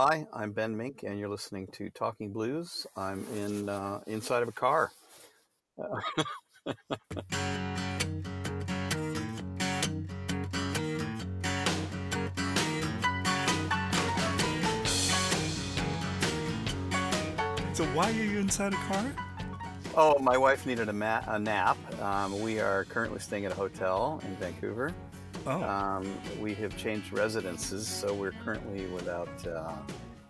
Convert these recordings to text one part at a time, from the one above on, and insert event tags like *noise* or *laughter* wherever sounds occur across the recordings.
Hi, I'm Ben Mink, and you're listening to Talking Blues. I'm in uh, inside of a car. *laughs* So why are you inside a car? oh, my wife needed a, ma- a nap. Um, we are currently staying at a hotel in Vancouver. Oh, Um, we have changed residences, so we're currently without uh,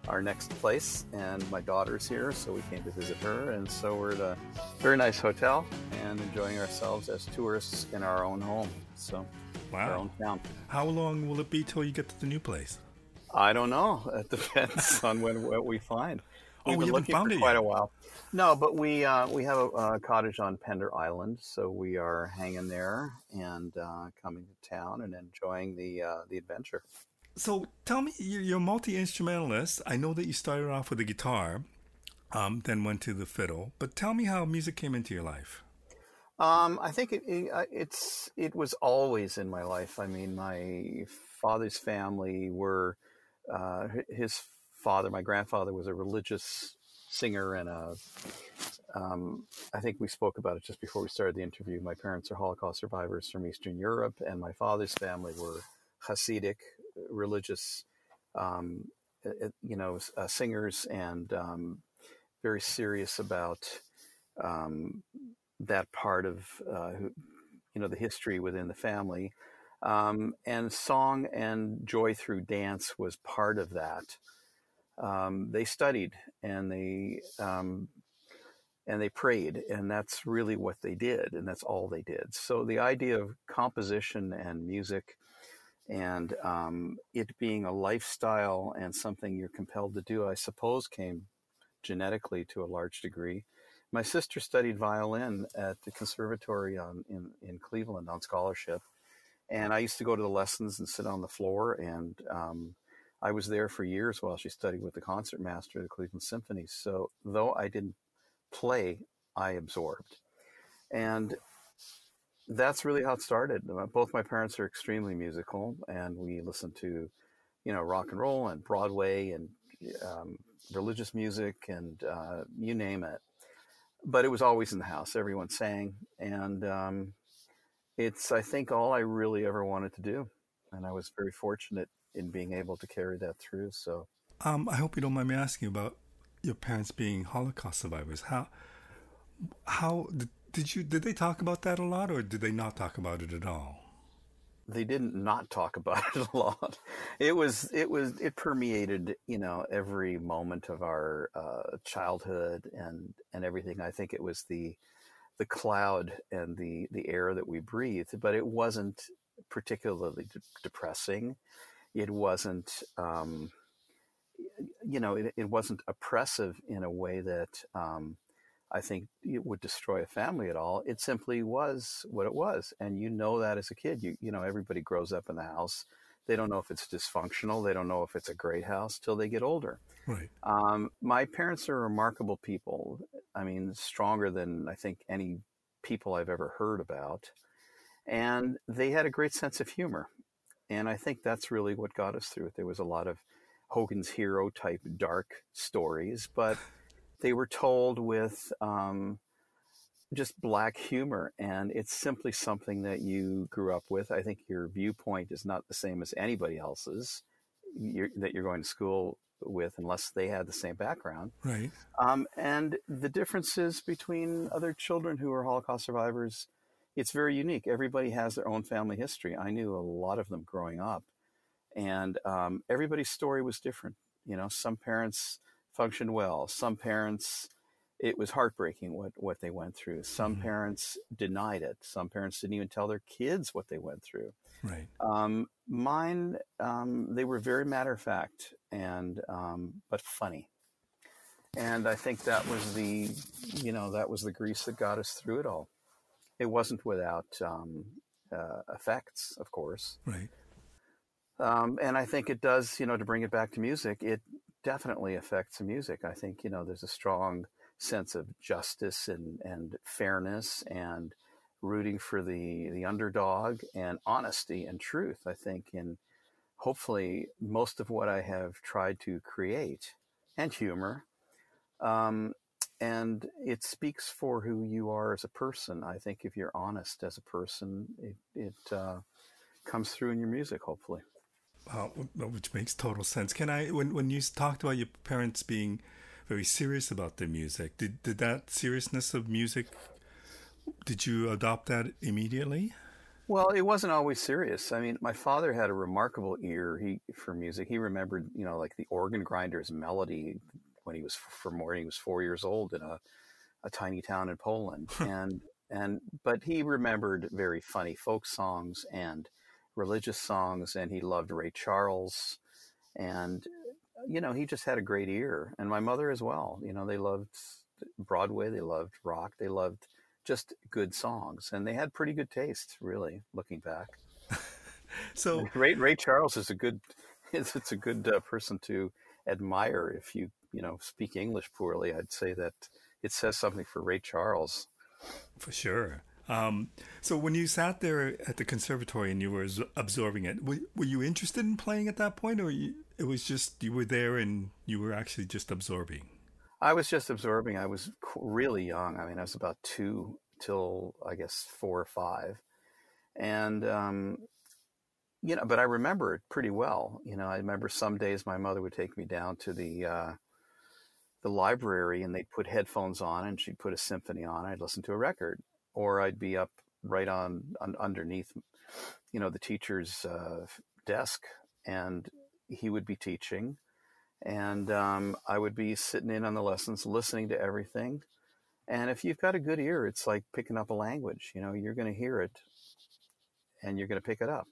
our next place, and my daughter's here, so we came to visit her, and so we're at a very nice hotel and enjoying ourselves as tourists in our own home, so our own town. How long will it be till you get to the new place? I don't know. It depends *laughs* on when what we find. Oh, We've we been looking found for it quite yet. a while. No, but we uh, we have a, a cottage on Pender Island, so we are hanging there and uh, coming to town and enjoying the uh, the adventure. So tell me, you're you're a multi instrumentalist. I know that you started off with the guitar, um, then went to the fiddle. But tell me how music came into your life. Um, I think it, it, uh, it's it was always in my life. I mean, my father's family were uh, his father. My grandfather was a religious singer and a. Um, I think we spoke about it just before we started the interview. My parents are Holocaust survivors from Eastern Europe, and my father's family were Hasidic religious, um, uh, uh, you know, uh, singers and um, very serious about. Um, that part of uh, you know the history within the family um, and song and joy through dance was part of that um, they studied and they um, and they prayed and that's really what they did and that's all they did so the idea of composition and music and um, it being a lifestyle and something you're compelled to do i suppose came genetically to a large degree my sister studied violin at the conservatory on, in, in Cleveland on scholarship. And I used to go to the lessons and sit on the floor. And um, I was there for years while she studied with the concertmaster of the Cleveland Symphony. So though I didn't play, I absorbed. And that's really how it started. Both my parents are extremely musical, and we listen to, you know, rock and roll and Broadway and um, religious music and uh, you name it but it was always in the house. Everyone sang, and um, it's I think all I really ever wanted to do, and I was very fortunate in being able to carry that through. So Um, I hope you don't mind me asking about your parents being Holocaust survivors. How how did, did you did they talk about that a lot, or did they not talk about it at all? they didn't not talk about it *laughs* a lot. It was it was it permeated you know every moment of our uh, childhood and and everything. I think it was the the cloud and the the air that we breathed, but it wasn't particularly de- depressing. It wasn't. Um, you know, it, it wasn't oppressive in a way that um, I think it would destroy a family at all. It simply was what it was, and you know that as a kid. You you know, everybody grows up in the house. They don't know if it's dysfunctional. They don't know if it's a great house till they get older. Right. Um, my parents are remarkable people. I mean, stronger than I think any people I've ever heard about, and they had a great sense of humor. And I think that's really what got us through it. There was a lot of Hogan's Hero type dark stories, but they were told with um, just black humor. And it's simply something that you grew up with. I think your viewpoint is not the same as anybody else's you're, that you're going to school with, unless they had the same background. Right. Um, and the differences between other children who are Holocaust survivors, it's very unique. Everybody has their own family history. I knew a lot of them growing up, and um, everybody's story was different. You know, some parents functioned well. Some parents, it was heartbreaking what what they went through. Some Mhm. parents denied it. Some parents didn't even tell their kids what they went through. Right. Um, mine, um, they were very matter of fact and um, but funny, and I think that was the, you know, that was the grease that got us through it all. It wasn't without um, uh, effects, of course, Right. um, and I think it does. You know, to bring it back to music, it definitely affects the music. I think you know there's a strong sense of justice and and fairness and rooting for the the underdog and honesty and truth. I think in hopefully most of what I have tried to create and humor. Um, and it speaks for who you are as a person. I think if you're honest as a person, it, it uh, comes through in your music, hopefully. Wow, which makes total sense. Can I, when, when you talked about your parents being very serious about their music, did, did that seriousness of music, did you adopt that immediately? Well, it wasn't always serious. I mean, my father had a remarkable ear he, for music. He remembered, you know, like the organ grinder's melody when he was for more. He was four years old in a, a tiny town in Poland, *laughs* and and but he remembered very funny folk songs and religious songs, and he loved Ray Charles, and you know, he just had a great ear, and my mother as well. You know, they loved Broadway, they loved rock, they loved just good songs, and they had pretty good taste, really, looking back. *laughs* so Ray Ray Charles is a good *laughs* it's, it's a good uh, person to admire if you you know speak English poorly. I'd say that it says something for Ray Charles. For sure. Um, so when you sat there at the conservatory and you were absorbing it, were, were you interested in playing at that point, or you, it was just you were there and you were actually just absorbing? I was just absorbing. I was really young. I mean, I was about two till I guess four or five, and um, you know, but I remember it pretty well. You know, I remember some days my mother would take me down to the uh, the library and they'd put headphones on and she'd put a symphony on. I'd listen to a record, or I'd be up right on, on underneath, you know, the teacher's uh, desk, and he would be teaching and um, I would be sitting in on the lessons, listening to everything. And if you've got a good ear, it's like picking up a language. You know, you're going to hear it, and you're going to pick it up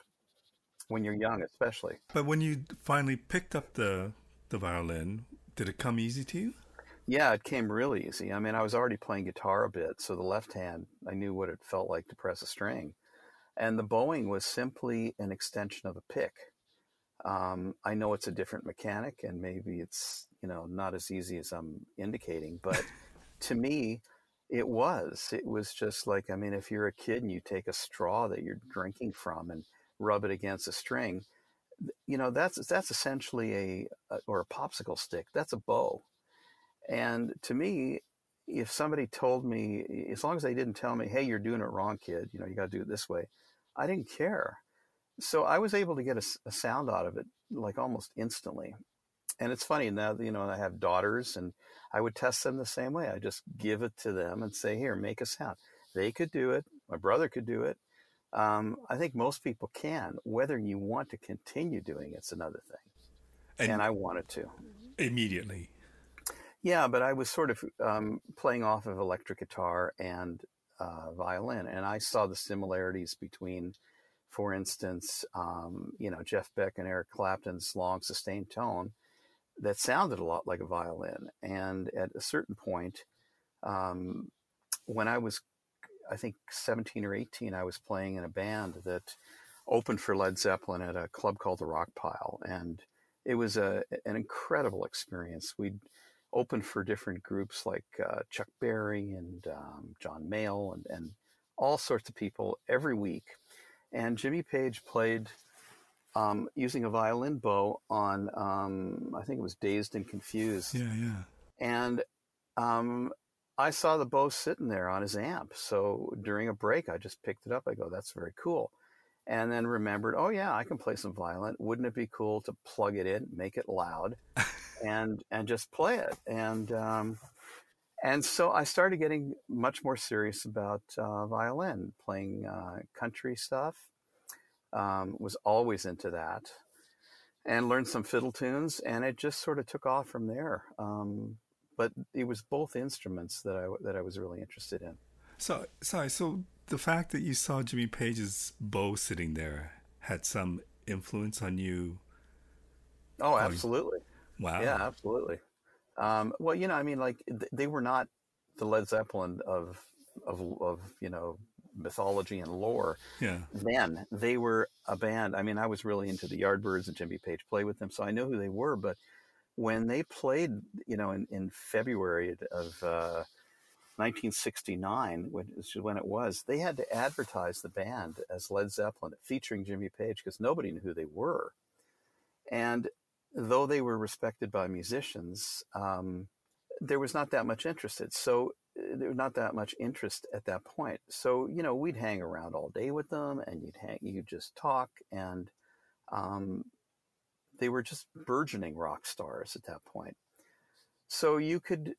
when you're young, especially. But when you finally picked up the the violin, did it come easy to you? Yeah, it came really easy. I mean, I was already playing guitar a bit, so the left hand, I knew what it felt like to press a string. And the bowing was simply an extension of a pick. Um, I know it's a different mechanic, and maybe it's you know not as easy as I'm indicating, but *laughs* to me, it was. It was just like I mean, if you're a kid and you take a straw that you're drinking from and rub it against a string, you know that's that's essentially a, a or a popsicle stick. That's a bow, and to me, if somebody told me, as long as they didn't tell me, "Hey, you're doing it wrong, kid," you know, you got to do it this way, I didn't care so I was able to get a, a, sound out of it like almost instantly. And it's funny now, you know, I have daughters and I would test them the same way. I just give it to them and say, here, make a sound. They could do it. My brother could do it. Um, I think most people can. Whether you want to continue doing it's another thing. And, and I wanted to. Immediately. Yeah, but I was sort of um, playing off of electric guitar and uh, violin, and I saw the similarities between for instance, um, you know, Jeff Beck and Eric Clapton's long sustained tone that sounded a lot like a violin. And at a certain point, um, when I was, I think, 17 or 18, I was playing in a band that opened for Led Zeppelin at a club called the Rock Pile. And it was a, an incredible experience. We'd open for different groups like uh, Chuck Berry and um, John Mayall and, and all sorts of people every week and Jimmy Page played um, using a violin bow on um, I think it was Dazed and Confused. Yeah, yeah. And um, I saw the bow sitting there on his amp. So during a break, I just picked it up. I go, "That's very cool," and then remembered, "Oh yeah, I can play some violin. Wouldn't it be cool to plug it in, make it loud, and and just play it?" And um, and so I started getting much more serious about uh, violin, playing uh, country stuff. Um, was always into that, and learned some fiddle tunes, and it just sort of took off from there. Um, but it was both instruments that I that I was really interested in. So sorry, so the fact that you saw Jimmy Page's bow sitting there had some influence on you. Oh, absolutely. Wow. Yeah, absolutely. Um, well, you know, I mean, like they were not the Led Zeppelin of of of you know mythology and lore. Yeah. Then they were a band. I mean, I was really into the Yardbirds and Jimmy Page played with them, so I know who they were. But when they played, you know, in, in February of uh, 1969, which is when it was, they had to advertise the band as Led Zeppelin, featuring Jimmy Page, because nobody knew who they were. And though they were respected by musicians, um, there was not that much interested. So uh, there was not that much interest at that point. So you know, we'd hang around all day with them, and you'd hang, you'd just talk, and um, they were just burgeoning rock stars at that point. So you could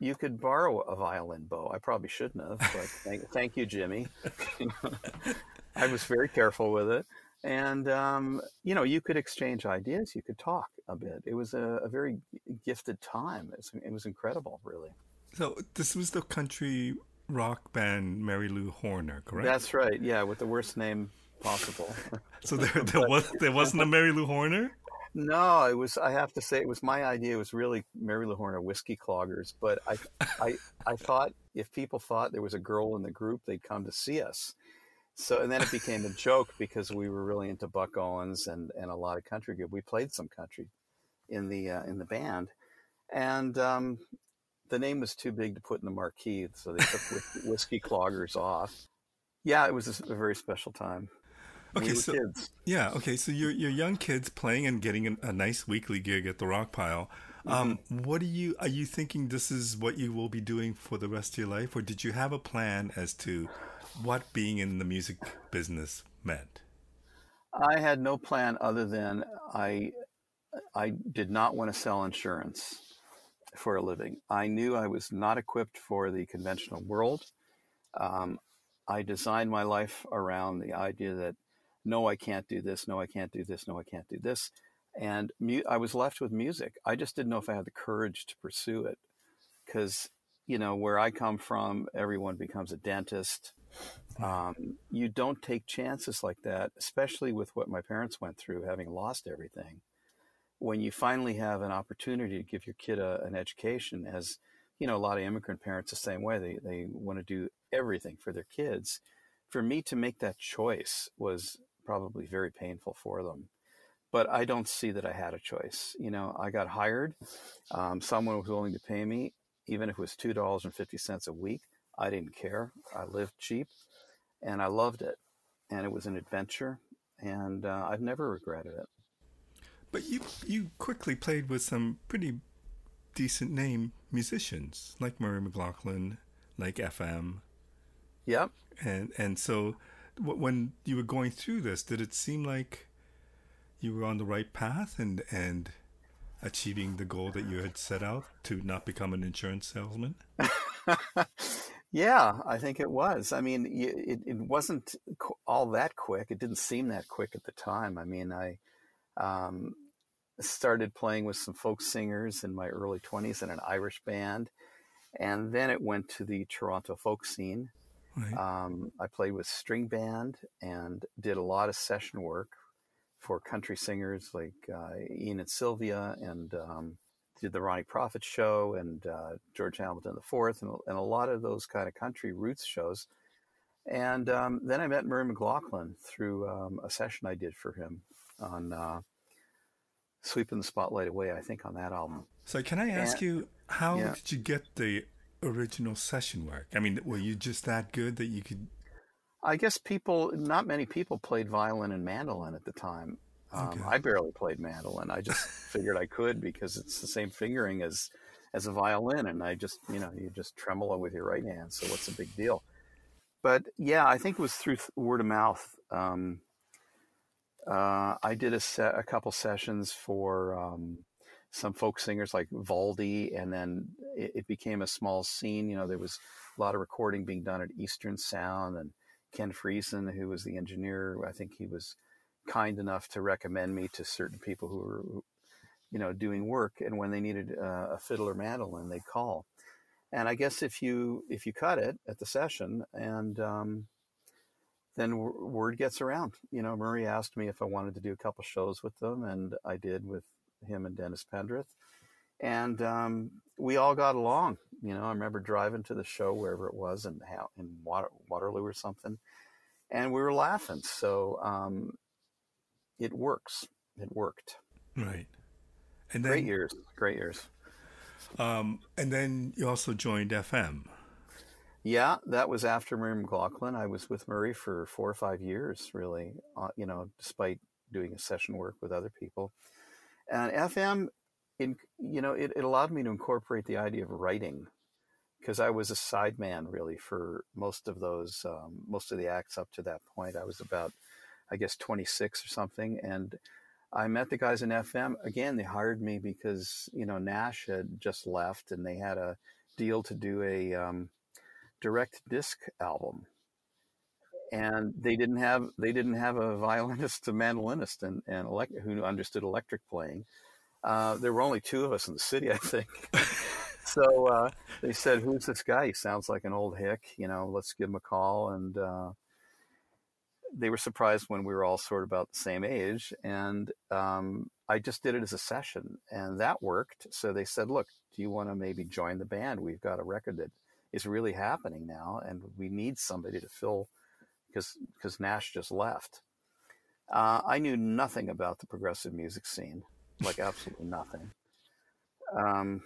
you could borrow a violin bow. I probably shouldn't have, but *laughs* thank, thank you, Jimmy. *laughs* *laughs* I was very careful with it. And, um, you know, you could exchange ideas, you could talk a bit. It was a, a very gifted time. It was, it was, incredible, really. So, this was the country rock band Mary Lou Horner, correct? That's right. Yeah, with the worst name possible. *laughs* so, there, there, was, there wasn't a Mary Lou Horner? No, it was. I have to say, it was my idea. It was really Mary Lou Horner whiskey cloggers. But I, I, I thought if people thought there was a girl in the group, they'd come to see us. So and then it became a joke because we were really into Buck Owens and, and a lot of country good. We played some country in the uh, in the band, and um, the name was too big to put in the marquee, so they took whiskey cloggers off. Yeah, it was a, very special time. Okay, so kids. yeah, okay, so you're you're young kids playing and getting a, a nice weekly gig at the Rock Pile. Um, mm-hmm. What are you are you thinking? This is what you will be doing for the rest of your life, or did you have a plan as to what being in the music business meant? I had no plan other than I I did not want to sell insurance for a living. I knew I was not equipped for the conventional world. Um, I designed my life around the idea that no, I can't do this, no, I can't do this, no, I can't do this. And mu- I was left with music. I just didn't know if I had the courage to pursue it because, you know, where I come from, everyone becomes a dentist. Um, you don't take chances like that, especially with what my parents went through, having lost everything. When you finally have an opportunity to give your kid a, an education, as you know, a lot of immigrant parents the same way, they, they want to do everything for their kids. For me to make that choice was probably very painful for them. But I don't see that I had a choice. You know, I got hired. Um, someone was willing to pay me, even if it was $2.50 a week. I didn't care. I lived cheap and I loved it. And it was an adventure. And uh, I've never regretted it. But you, you quickly played with some pretty decent name musicians like Murray McLauchlan, like FM. Yep. And, and so when you were going through this, did it seem like you were on the right path and and achieving the goal that you had set out to not become an insurance salesman? *laughs* yeah, I think it was. I mean, it, it wasn't all that quick. It didn't seem that quick at the time. I mean, I um, started playing with some folk singers in my early 20s in an Irish band. And then it went to the Toronto folk scene. Right. Um, I played with string band and did a lot of session work for country singers like uh, Ian and Sylvia, and um, did the Ronnie Prophet show and uh, George Hamilton IV, and, and, a lot of those kind of country roots shows. And um, then I met Murray McLauchlan through um, a session I did for him on uh, "Sweeping the Spotlight Away," I think, on that album. So, can I ask and, you, how yeah. did you get the original session work? I mean, were you just that good that you could I guess people, not many people played violin and mandolin at the time. Um, okay. I barely played mandolin. I just *laughs* figured I could because it's the same fingering as as a violin, and I just you know you just tremolo with your right hand. So what's a big deal? But yeah, I think it was through word of mouth. Um, uh, I did a, set, a couple sessions for um, some folk singers like Valdy, and then it, it became a small scene. You know, there was a lot of recording being done at Eastern Sound and Ken Friesen, who was the engineer, I think he was kind enough to recommend me to certain people who were, you know, doing work. And when they needed uh, a fiddle or mandolin, they'd call. And I guess if you if you cut it at the session, and um, then w- word gets around. You know, Murray asked me if I wanted to do a couple shows with them, and I did with him and Dennis Pendrith. And um, we all got along. You know, I remember driving to the show wherever it was in in Water, Waterloo or something, and we were laughing. So um, it works. It worked. Right. And then, great years. Great years. Um, and then you also joined FM. Yeah, that was after Murray McLauchlan. I was with Murray for four or five years, really. Uh, you know, despite doing a session work with other people. And FM, in you know, it, it allowed me to incorporate the idea of writing because I was a sideman really for most of those, um, most of the acts up to that point. I was about, I guess, 26 or something. And I met the guys in FM. Again, they hired me because, you know, Nash had just left and they had a deal to do a um, direct disc album. And they didn't have they didn't have a violinist, a mandolinist, and, and elect, who understood electric playing. Uh, there were only two of us in the city, *laughs* I think. so uh, they said, "Who's this guy? He sounds like an old hick. You know, let's give him a call." And uh, they were surprised when we were all sort of about the same age, and um, I just did it as a session, and that worked. So they said, "Look, do you want to maybe join the band? We've got a record that is really happening now, and we need somebody to fill because because Nash just left." Uh, I knew nothing about the progressive music scene, like absolutely nothing. Um,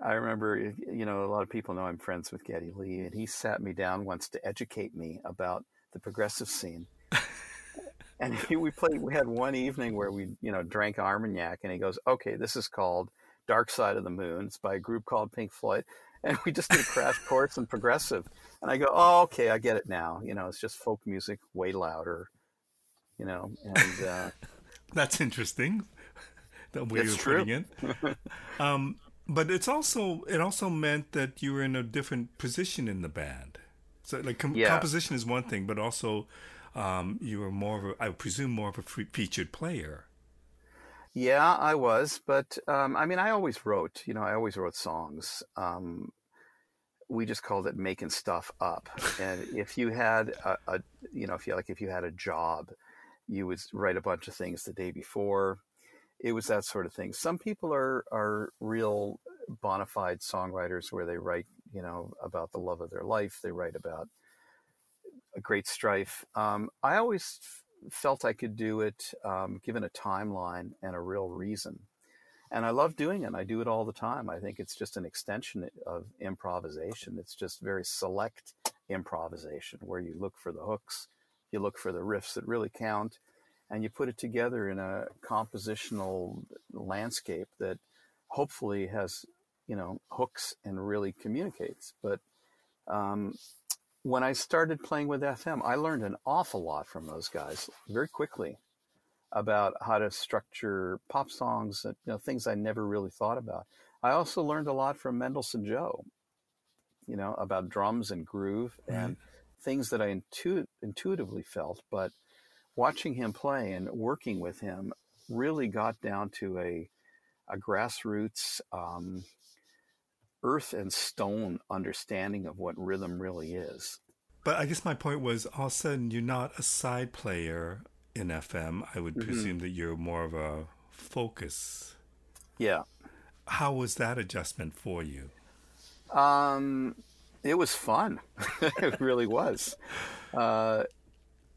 I remember, you know, a lot of people know I'm friends with Geddy Lee, and he sat me down once to educate me about the progressive scene. *laughs* and he, we played. We had one evening where we, you know, drank Armagnac, and he goes, "Okay, this is called Dark Side of the Moon. It's by a group called Pink Floyd." And we just did a crash course in progressive. And I go, "Oh, okay, I get it now. You know, it's just folk music, way louder." You know, and uh, *laughs* that's interesting. The way you're true. putting it. *laughs* um, but it's also it also meant that you were in a different position in the band. So like com- Yeah. composition is one thing, but also um, you were more of a, I presume more of a fe- featured player. Yeah, I was, but um, I mean, I always wrote. You know, I always wrote songs. Um, we just called it making stuff up. And if you had a, a, you know, if you like, if you had a job, you would write a bunch of things the day before. It was that sort of thing. Some people are are real bona fide songwriters where they write, you know, about the love of their life. They write about a great strife. Um, I always felt I could do it um, given a timeline and a real reason. And I love doing it. I do it all the time. I think it's just an extension of improvisation. It's just very select improvisation where you look for the hooks, you look for the riffs that really count, and you put it together in a compositional landscape that hopefully has, you know, hooks and really communicates. But um, when I started playing with FM, I learned an awful lot from those guys very quickly about how to structure pop songs, you know, things I never really thought about. I also learned a lot from Mendelson Joe, you know, about drums and groove and things that I intu- intuitively felt. But watching him play and working with him really got down to a, a grassroots, um, earth and stone understanding of what rhythm really is. But I guess my point was all of a sudden you're not a side player in FM. I would Mm-hmm. presume that you're more of a focus. Yeah. How was that adjustment for you? Um, it was fun. *laughs* it really was. Uh,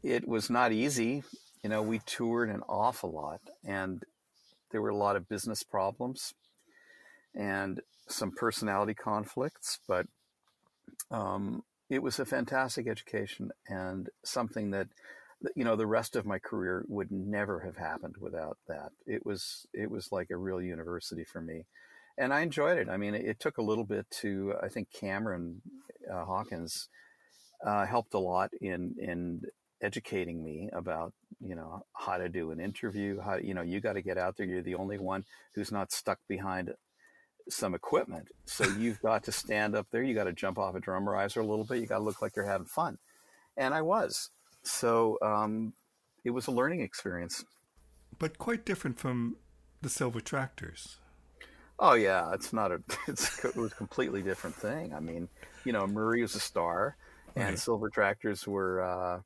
it was not easy. You know, we toured an awful lot, and there were a lot of business problems and some personality conflicts. But um, it was a fantastic education and something that you know the rest of my career would never have happened without that. It was it was like a real university for me and I enjoyed it. I mean, it, took a little bit to. I think Cameron uh, Hawkins uh, helped a lot in in educating me about you know how to do an interview. How you know you got to get out there. You're the only one who's not stuck behind some equipment, so you've *laughs* got to stand up there. You got to jump off a drum riser a little bit. You got to look like you're having fun, and I was. So um, it was a learning experience. But quite different from the Silver Tractors. Oh yeah, it's not a. *laughs* It's it was a completely different thing. I mean, you know, Murray was a star, and Right. Silver Tractors were. Uh,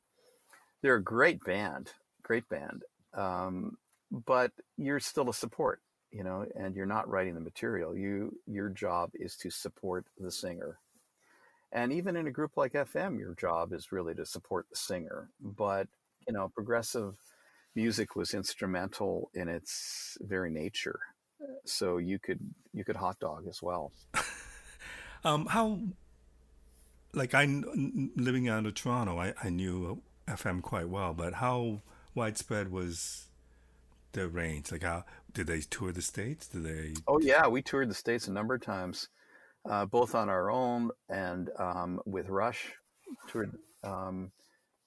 they're a great band, great band, um, but you're still a support, you know, and you're not writing the material. You your job is to support the singer, and even in a group like FM, your job is really to support the singer. But you know, progressive music was instrumental in its very nature so you could you could hot dog as well. *laughs* Um, how, like I, living out of Toronto, I, I knew FM quite well, but how widespread was the range? Like, how did they tour the states? Did they? Oh yeah, we toured the states a number of times, uh, both on our own and um, with Rush. Toured, um,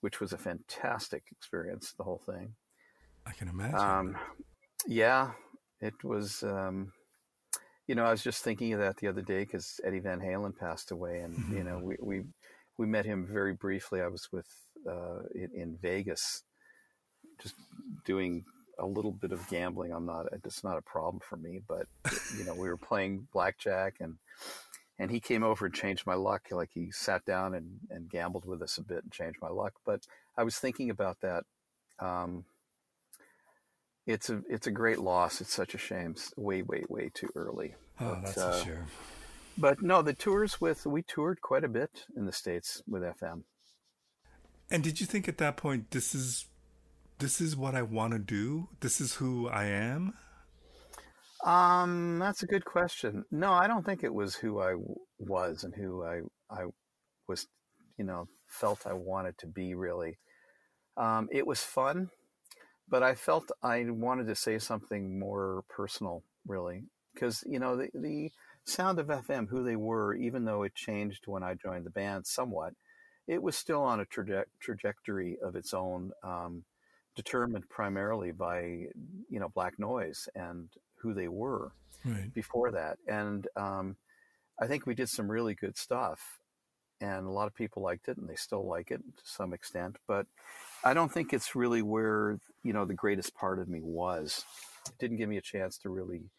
which was a fantastic experience. The whole thing. I can imagine. Um, yeah, it was. Um, you know, I was just thinking of that the other day because Eddie Van Halen passed away, and you know, *laughs* we we we met him very briefly. I was with uh, in, in Vegas, just doing a little bit of gambling. I'm not. It's not a problem for me, but you know, we were playing blackjack, and and he came over and changed my luck. Like he sat down and and gambled with us a bit and changed my luck. But I was thinking about that. Um, it's a it's a great loss. It's such a shame. It's way way way too early. Oh, But, that's uh, for sure. But no, the tours with we toured quite a bit in the states with FM. And did you think at that point this is this is what I want to do? This is who I am? Um, that's a good question. No, I don't think it was who I w- was and who I I was, you know, felt I wanted to be. Really, um, it was fun, but I felt I wanted to say something more personal. Really, because you know the the sound of FM, who they were, even though it changed when I joined the band somewhat, it was still on a traje- trajectory of its own, um, determined primarily by you know Black Noise and who they were Right. before that. And um, I think we did some really good stuff, and a lot of people liked it, and they still like it to some extent. But I don't think it's really where you know the greatest part of me was. It didn't give me a chance to really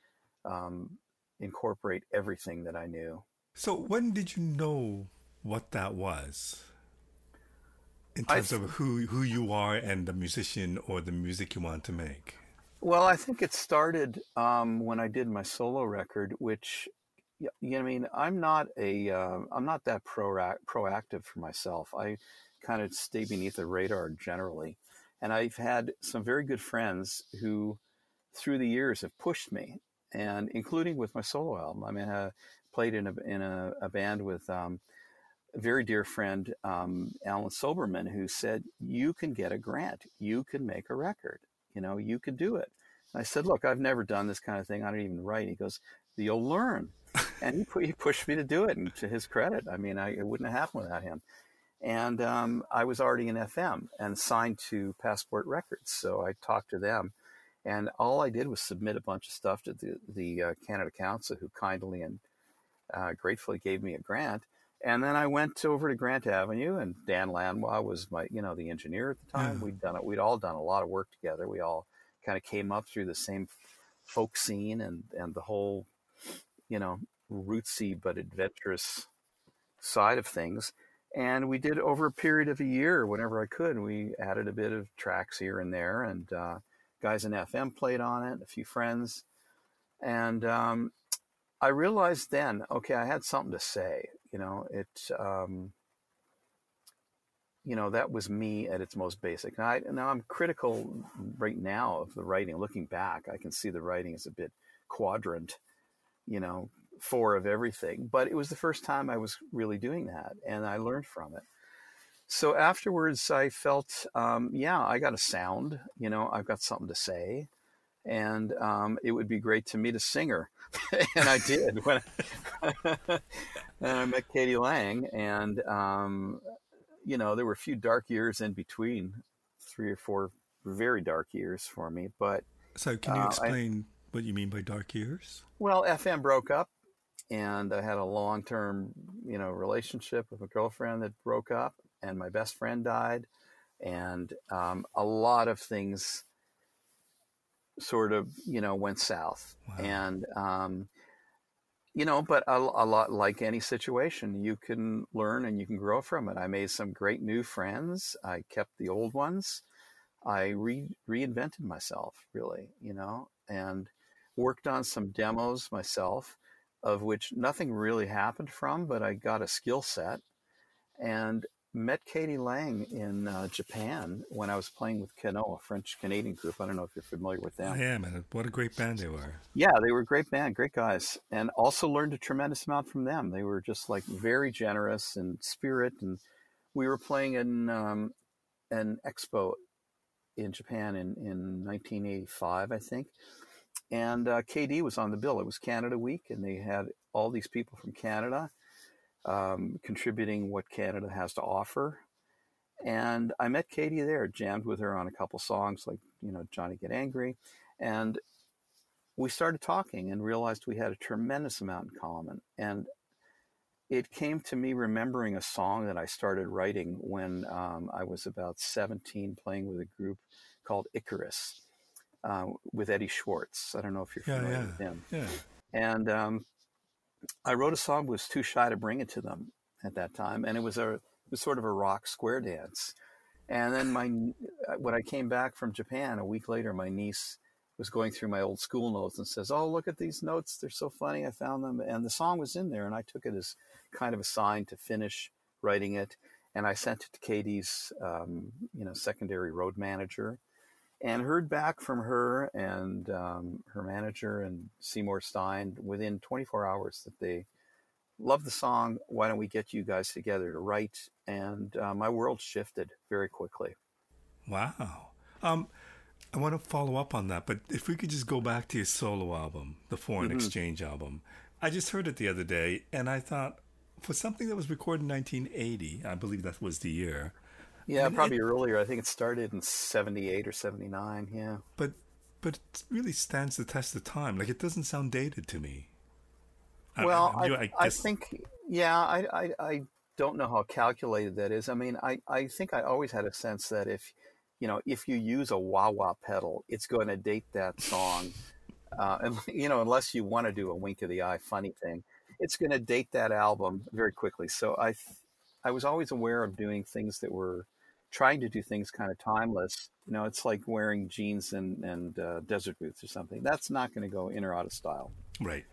um, incorporate everything that I knew. So when did you know what that was? In terms of who who you are and the musician or the music you want to make. Well, I think it started um, when I did my solo record, which you know, I mean, I'm not a, uh, I'm not that pro proactive for myself. I kind of stay beneath the radar generally, and I've had some very good friends who, through the years, have pushed me, and including with my solo album. I mean, I played in a in a, a band with. Um, a very dear friend, um, Alan Soberman, who said, "You can get a grant. You can make a record." You know, you could do it. I said, look, I've never done this kind of thing. I don't even write. He goes, you'll learn. and he, he pushed me to do it. And to his credit, I mean, I, it wouldn't have happened without him. And um, I was already in FM and signed to Passport Records. So I talked to them. And all I did was submit a bunch of stuff to the, the uh, Canada Council, who kindly and uh, gratefully gave me a grant. And then I went over to Grant Avenue, and Dan Lanois was my, you know, the engineer at the time. Yeah. We'd done it. We'd all done a lot of work together. We all kind of came up through the same folk scene and and the whole, you know, rootsy but adventurous side of things. And we did over a period of a year, whenever I could. We added a bit of tracks here and there, and uh, guys in FM played on it, a few friends, and um, I realized then, okay, I had something to say. You know, it, um, you know, that was me at its most basic. Now, I, now I'm critical right now of the writing. Looking back, I can see the writing is a bit quadrant, you know, four of everything. But it was the first time I was really doing that, and I learned from it. So afterwards, I felt, um, yeah, I got a sound. You know, I've got something to say, and um, it would be great to meet a singer, *laughs* and I did when *laughs* and I met k.d. lang, and um, you know, there were a few dark years in between, three or four very dark years for me. But So can you Uh, I- explain what you mean by dark years? well, FM broke up, and I had a long-term, you know, relationship with a girlfriend that broke up, and my best friend died, and um, a lot of things sort of, you know, went south, Wow. and um, you know, but a, a lot like any situation, you can learn and you can grow from it. I made some great new friends. I kept the old ones. I re- reinvented myself, really, you know, and worked on some demos myself, of which nothing really happened from, but I got a skill set and met k.d. lang in uh, Japan when I was playing with CANO, a French Canadian group. I don't know if you're familiar with them. I am, and what a great band they were. Yeah, they were a great band, great guys, and also learned a tremendous amount from them. They were just like very generous in spirit, and we were playing in um, an expo in Japan in, in 1985, I think. And uh, KD was on the bill. It was Canada Week, and they had all these people from Canada um, contributing what Canada has to offer. And I met k.d. there, jammed with her on a couple songs like, you know, Johnny Get Angry. And we started talking and realized we had a tremendous amount in common. And it came to me remembering a song that I started writing when um, I was about 17, playing with a group called Icarus uh, with Eddie Schwartz. I don't know if you're familiar yeah, yeah. with him. Yeah. And um, I wrote a song, was too shy to bring it to them at that time, and it was a it was sort of a rock square dance. And then my when I came back from Japan a week later, my niece was going through my old school notes and says, "Oh, look at these notes; they're so funny. I found them." And the song was in there, and I took it as kind of a sign to finish writing it. And I sent it to k.d.'s, um, you know, secondary road manager, and heard back from her and um, her manager and Seymour Stein within 24 hours that they love the song. Why don't we get you guys together to write? And uh, my world shifted very quickly. Wow. Um, I want to follow up on that, but if we could just go back to your solo album, the Foreign mm-hmm. Exchange album. I just heard it the other day, and I thought, for something that was recorded in 1980, I believe that was the year. Yeah, and probably it, earlier. I think it started in 78 or 79. Yeah. But but it really stands the test of time. Like it doesn't sound dated to me. Well, I, I, I, I think, yeah, I, I, I don't know how calculated that is. I mean, I, I think I always had a sense that if, you know, if you use a wah wah pedal, it's going to date that song. Uh, *laughs* and, you know, unless you want to do a wink of the eye funny thing, it's going to date that album very quickly. So I, I was always aware of doing things that were trying to do things kind of timeless. You know, it's like wearing jeans and, and uh, desert boots or something. That's not going to go in or out of style. Right.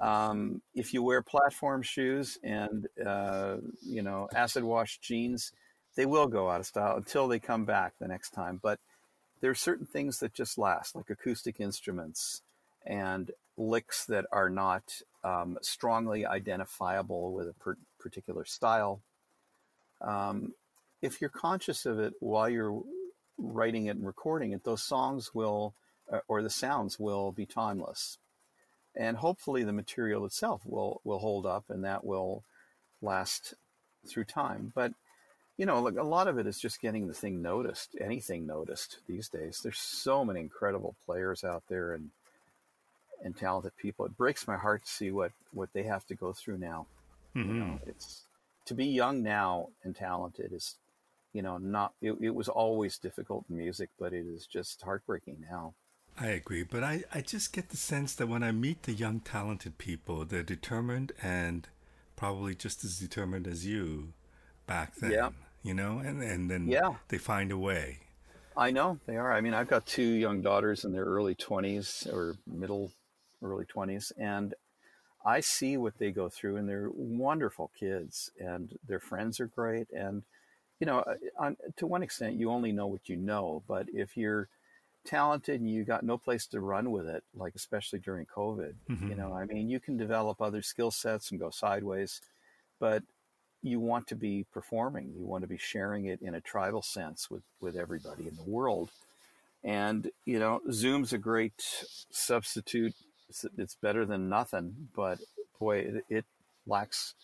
Um, if you wear platform shoes and uh, you know acid wash jeans, they will go out of style until they come back the next time. But there are certain things that just last, like acoustic instruments and licks that are not um, strongly identifiable with a per- particular style. Um, if you're conscious of it while you're writing it and recording it, those songs will, uh, or the sounds will be timeless. And hopefully the material itself will will hold up and that will last through time. But you know a lot of it is just getting the thing noticed anything noticed these days. There's so many incredible players out there and and talented people. It breaks my heart to see what what they have to go through now. Mm-hmm. you know, it's to be young now and talented is you know not it, it was always difficult in music but it is just heartbreaking now I agree, but I, I just get the sense that when I meet the young, talented people, they're determined and probably just as determined as you back then. Yeah. You know, and, and then yeah. they find a way. I know they are. I mean, I've got two young daughters in their early 20s or middle, early 20s, and I see what they go through, and they're wonderful kids, and their friends are great. And, you know, on, to one extent, you only know what you know, but if you're talented and you got no place to run with it, like especially during COVID. Mm-hmm. You know, I mean, you can develop other skill sets and go sideways, but you want to be performing. You want to be sharing it in a tribal sense with with everybody in the world. And you know, Zoom's a great substitute. It's, it's better than nothing, but boy, it, it lacks.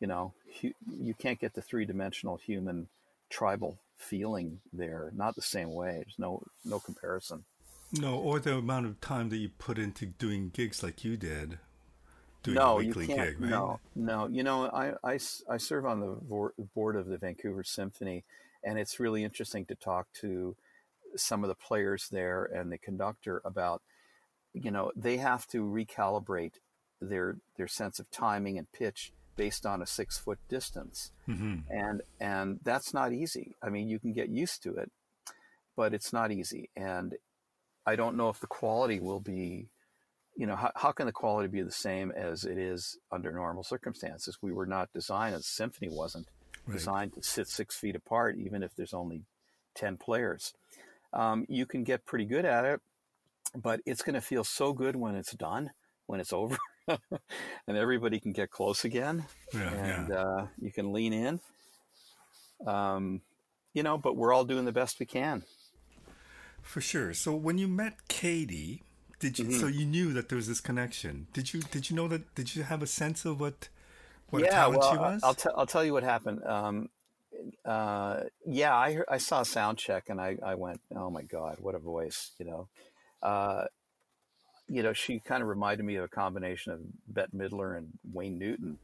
You know, hu- you can't get the three dimensional human tribal feeling there. Not the same way. There's no no comparison. No, or the amount of time that you put into doing gigs like you did. Doing no, you can't. Gig, right? No, no. You know, I, I, I serve on the board of the Vancouver Symphony, and it's really interesting to talk to some of the players there and the conductor about, you know, they have to recalibrate their their sense of timing and pitch based on a six foot distance. Mm-hmm. And, and that's not easy. I mean, you can get used to it, but it's not easy. And I don't know if the quality will be, you know, how, how can the quality be the same as it is under normal circumstances? We were not designed, as symphony wasn't right. designed to sit six feet apart, even if there's only 10 players. Um, you can get pretty good at it, but it's going to feel so good when it's done, when it's *laughs* over. *laughs* and everybody can get close again, yeah, and yeah. Uh, you can lean in. Um, you know, but we're all doing the best we can. For sure. So when you met k.d., did you? Mm-hmm. So you knew that there was this connection. Did you? Did you know that? Did you have a sense of what? What yeah, talent well, she was? I'll, t- I'll tell you what happened. Um, uh, yeah, I I saw a sound check and I, I went, oh my god, what a voice, you know. Uh, you know, she kind of reminded me of a combination of Bette Midler and Wayne Newton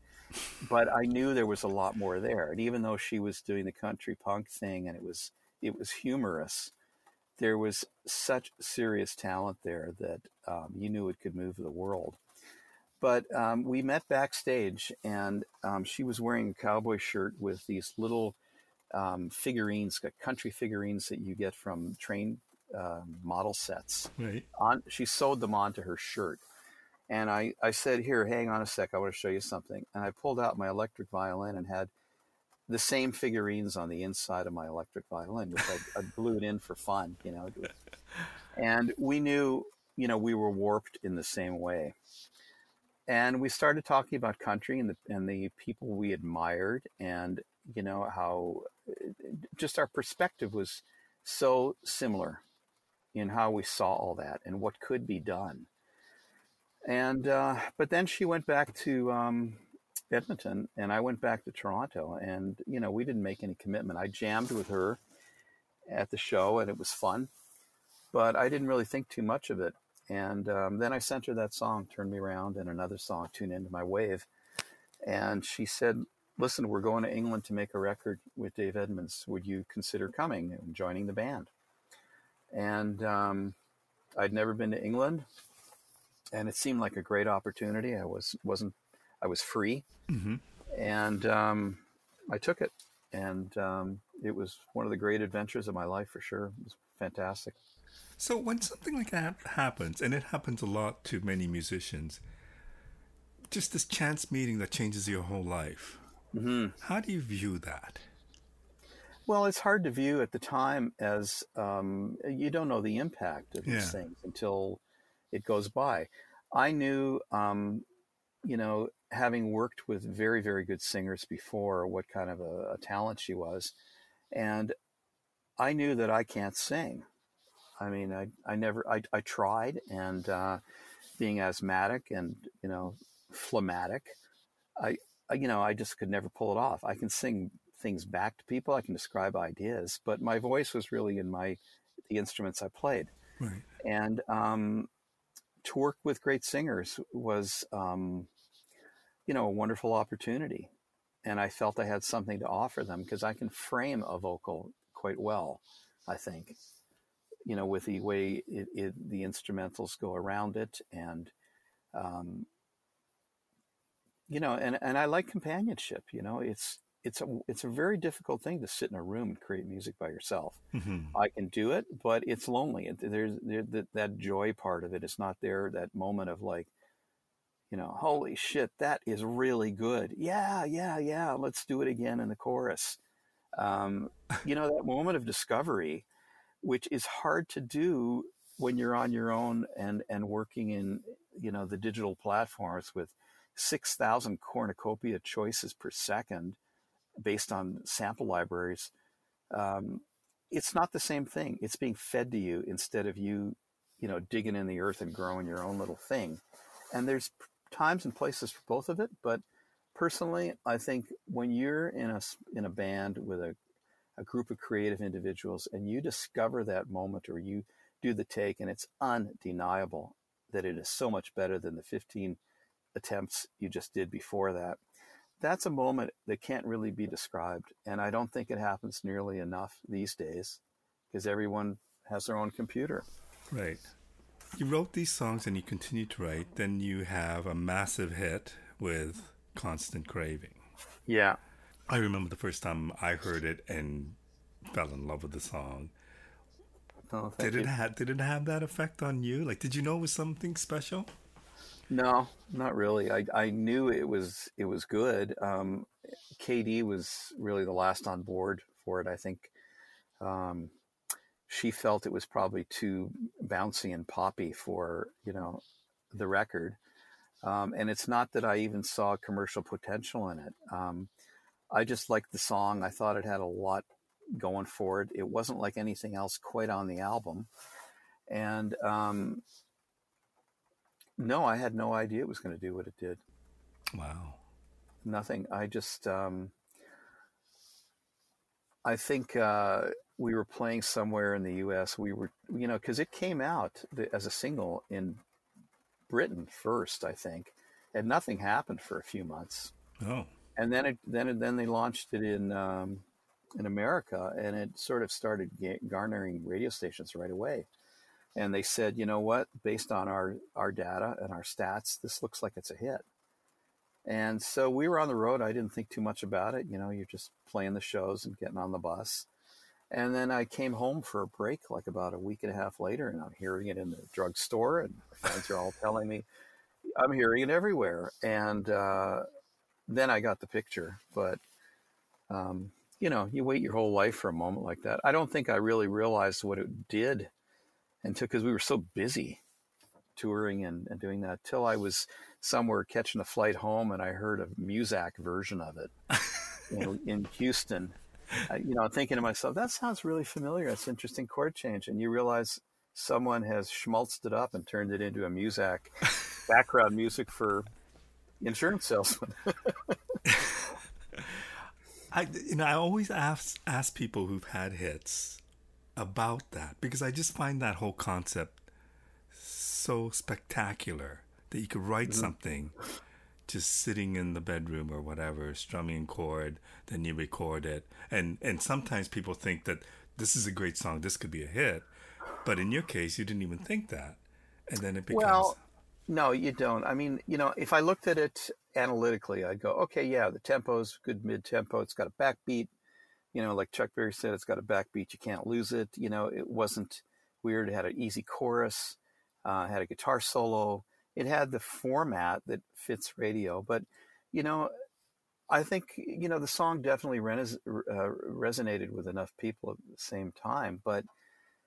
but I knew there was a lot more there. And even though she was doing the country punk thing and it was it was humorous, there was such serious talent there that um, you knew it could move the world. But um, we met backstage, and um, she was wearing a cowboy shirt with these little um, figurines, country figurines that you get from train uh, model sets. Right. On, she sewed them onto her shirt and I, I said, Here, hang on a sec. I want to show you something. And I pulled out my electric violin and had the same figurines on the inside of my electric violin, which I, I glued in for fun, you know. *laughs* And we knew, you know, we were warped in the same way. And we started talking about country and the, and the people we admired and, you know, how just our perspective was so similar in how we saw all that and what could be done and uh, but then she went back to um, Edmonton, and I went back to Toronto, and you know we didn't make any commitment. I jammed with her at the show, and it was fun, but I didn't really think too much of it. And um, then I sent her that song, "Turn Me Around," and another song, "Tune Into My Wave," and she said, "Listen, we're going to England to make a record with Dave Edmunds. Would you consider coming and joining the band?" And um, I'd never been to England and it seemed like a great opportunity. I was wasn't I was free, mm-hmm. and um, I took it, and um, it was one of the great adventures of my life for sure. It was fantastic. So when something like that happens, and it happens a lot to many musicians, just this chance meeting that changes your whole life. Mm-hmm. How do you view that? Well, it's hard to view at the time as um, you don't know the impact of these yeah. things until it goes by. I knew, um, you know, having worked with very, very good singers before, what kind of a, a talent she was. And I knew that I can't sing. I mean, I, I never, I, I tried and, uh, being asthmatic and, you know, phlegmatic, I, I, you know, I just could never pull it off. I can sing things back to people. I can describe ideas, but my voice was really in my, the instruments I played. Right. And, um, to work with great singers was, um, you know, a wonderful opportunity. And I felt I had something to offer them because I can frame a vocal quite well, I think, you know, with the way it, it, the instrumentals go around it. And, um, you know, and, and I like companionship, you know, it's, it's a it's a very difficult thing to sit in a room and create music by yourself. Mm-hmm. I can do it, but it's lonely. There's there, that, that joy part of it is not there. That moment of like, you know, holy shit, that is really good. Yeah, yeah, yeah. Let's do it again in the chorus. Um, you know, that moment of discovery, which is hard to do when you're on your own and and working in you know the digital platforms with six thousand cornucopia choices per second based on sample libraries, um, it's not the same thing. It's being fed to you instead of you, you know, digging in the earth and growing your own little thing. And there's times and places for both of it. But personally, I think when you're in a in a band with a a group of creative individuals and you discover that moment or you do the take and it's undeniable that it is so much better than the 15 attempts you just did before that that's a moment that can't really be described. And I don't think it happens nearly enough these days because everyone has their own computer. Right. You wrote these songs and you continue to write. Then you have a massive hit with Constant Craving. Yeah. I remember the first time I heard it and fell in love with the song. Oh, did it have did it have that effect on you? Like did you know it was something special? No, not really. I, I knew it was it was good. Um, k.d. was really the last on board for it. I think um, she felt it was probably too bouncy and poppy for you know the record. Um, and it's not that I even saw commercial potential in it. Um, I just liked the song. I thought it had a lot going for it. It wasn't like anything else quite on the album, and um, no, I had no idea it was going to do what it did. Wow. Nothing. I just, um, I think uh, we were playing somewhere in the U.S. We were, you know, because it came out as a single in Britain first, I think, and nothing happened for a few months. Oh. And then it, then it, then they launched it in um, in America, and it sort of started garnering radio stations right away. And they said, you know what, based on our our data and our stats, this looks like it's a hit. And so we were on the road. I didn't think too much about it. You know, you're just playing the shows and getting on the bus. And then I came home for a break like about a week and a half later, and I'm hearing it in the drugstore, and my friends are all telling me I'm hearing it everywhere. And uh, then I got the picture. But, um, you know, you wait your whole life for a moment like that. I don't think I really realized what it did until because we were so busy touring and, and doing that till I was somewhere catching a flight home and I heard a Muzak version of it in, in Houston. Uh, you know, thinking to myself, that sounds really familiar. That's interesting chord change. And you realize someone has schmaltzed it up and turned it into a Muzak *laughs* background music for insurance salesmen. *laughs* I, you know, I always ask ask people who've had hits about that because I just find that whole concept so spectacular that you could write mm-hmm. something just sitting in the bedroom or whatever, strumming a chord, then you record it. And and sometimes people think that this is a great song, this could be a hit. But in your case you didn't even think that. And then it becomes Well, no, you don't. I mean, you know, if I looked at it analytically, I'd go, okay, yeah, the tempo's good mid tempo, it's got a backbeat. You know, like Chuck Berry said, it's got a backbeat, you can't lose it. You know, it wasn't weird, it had an easy chorus uh, had a guitar solo. It had the format that fits radio, but you know, I think you know the song definitely uh, resonated with enough people at the same time. But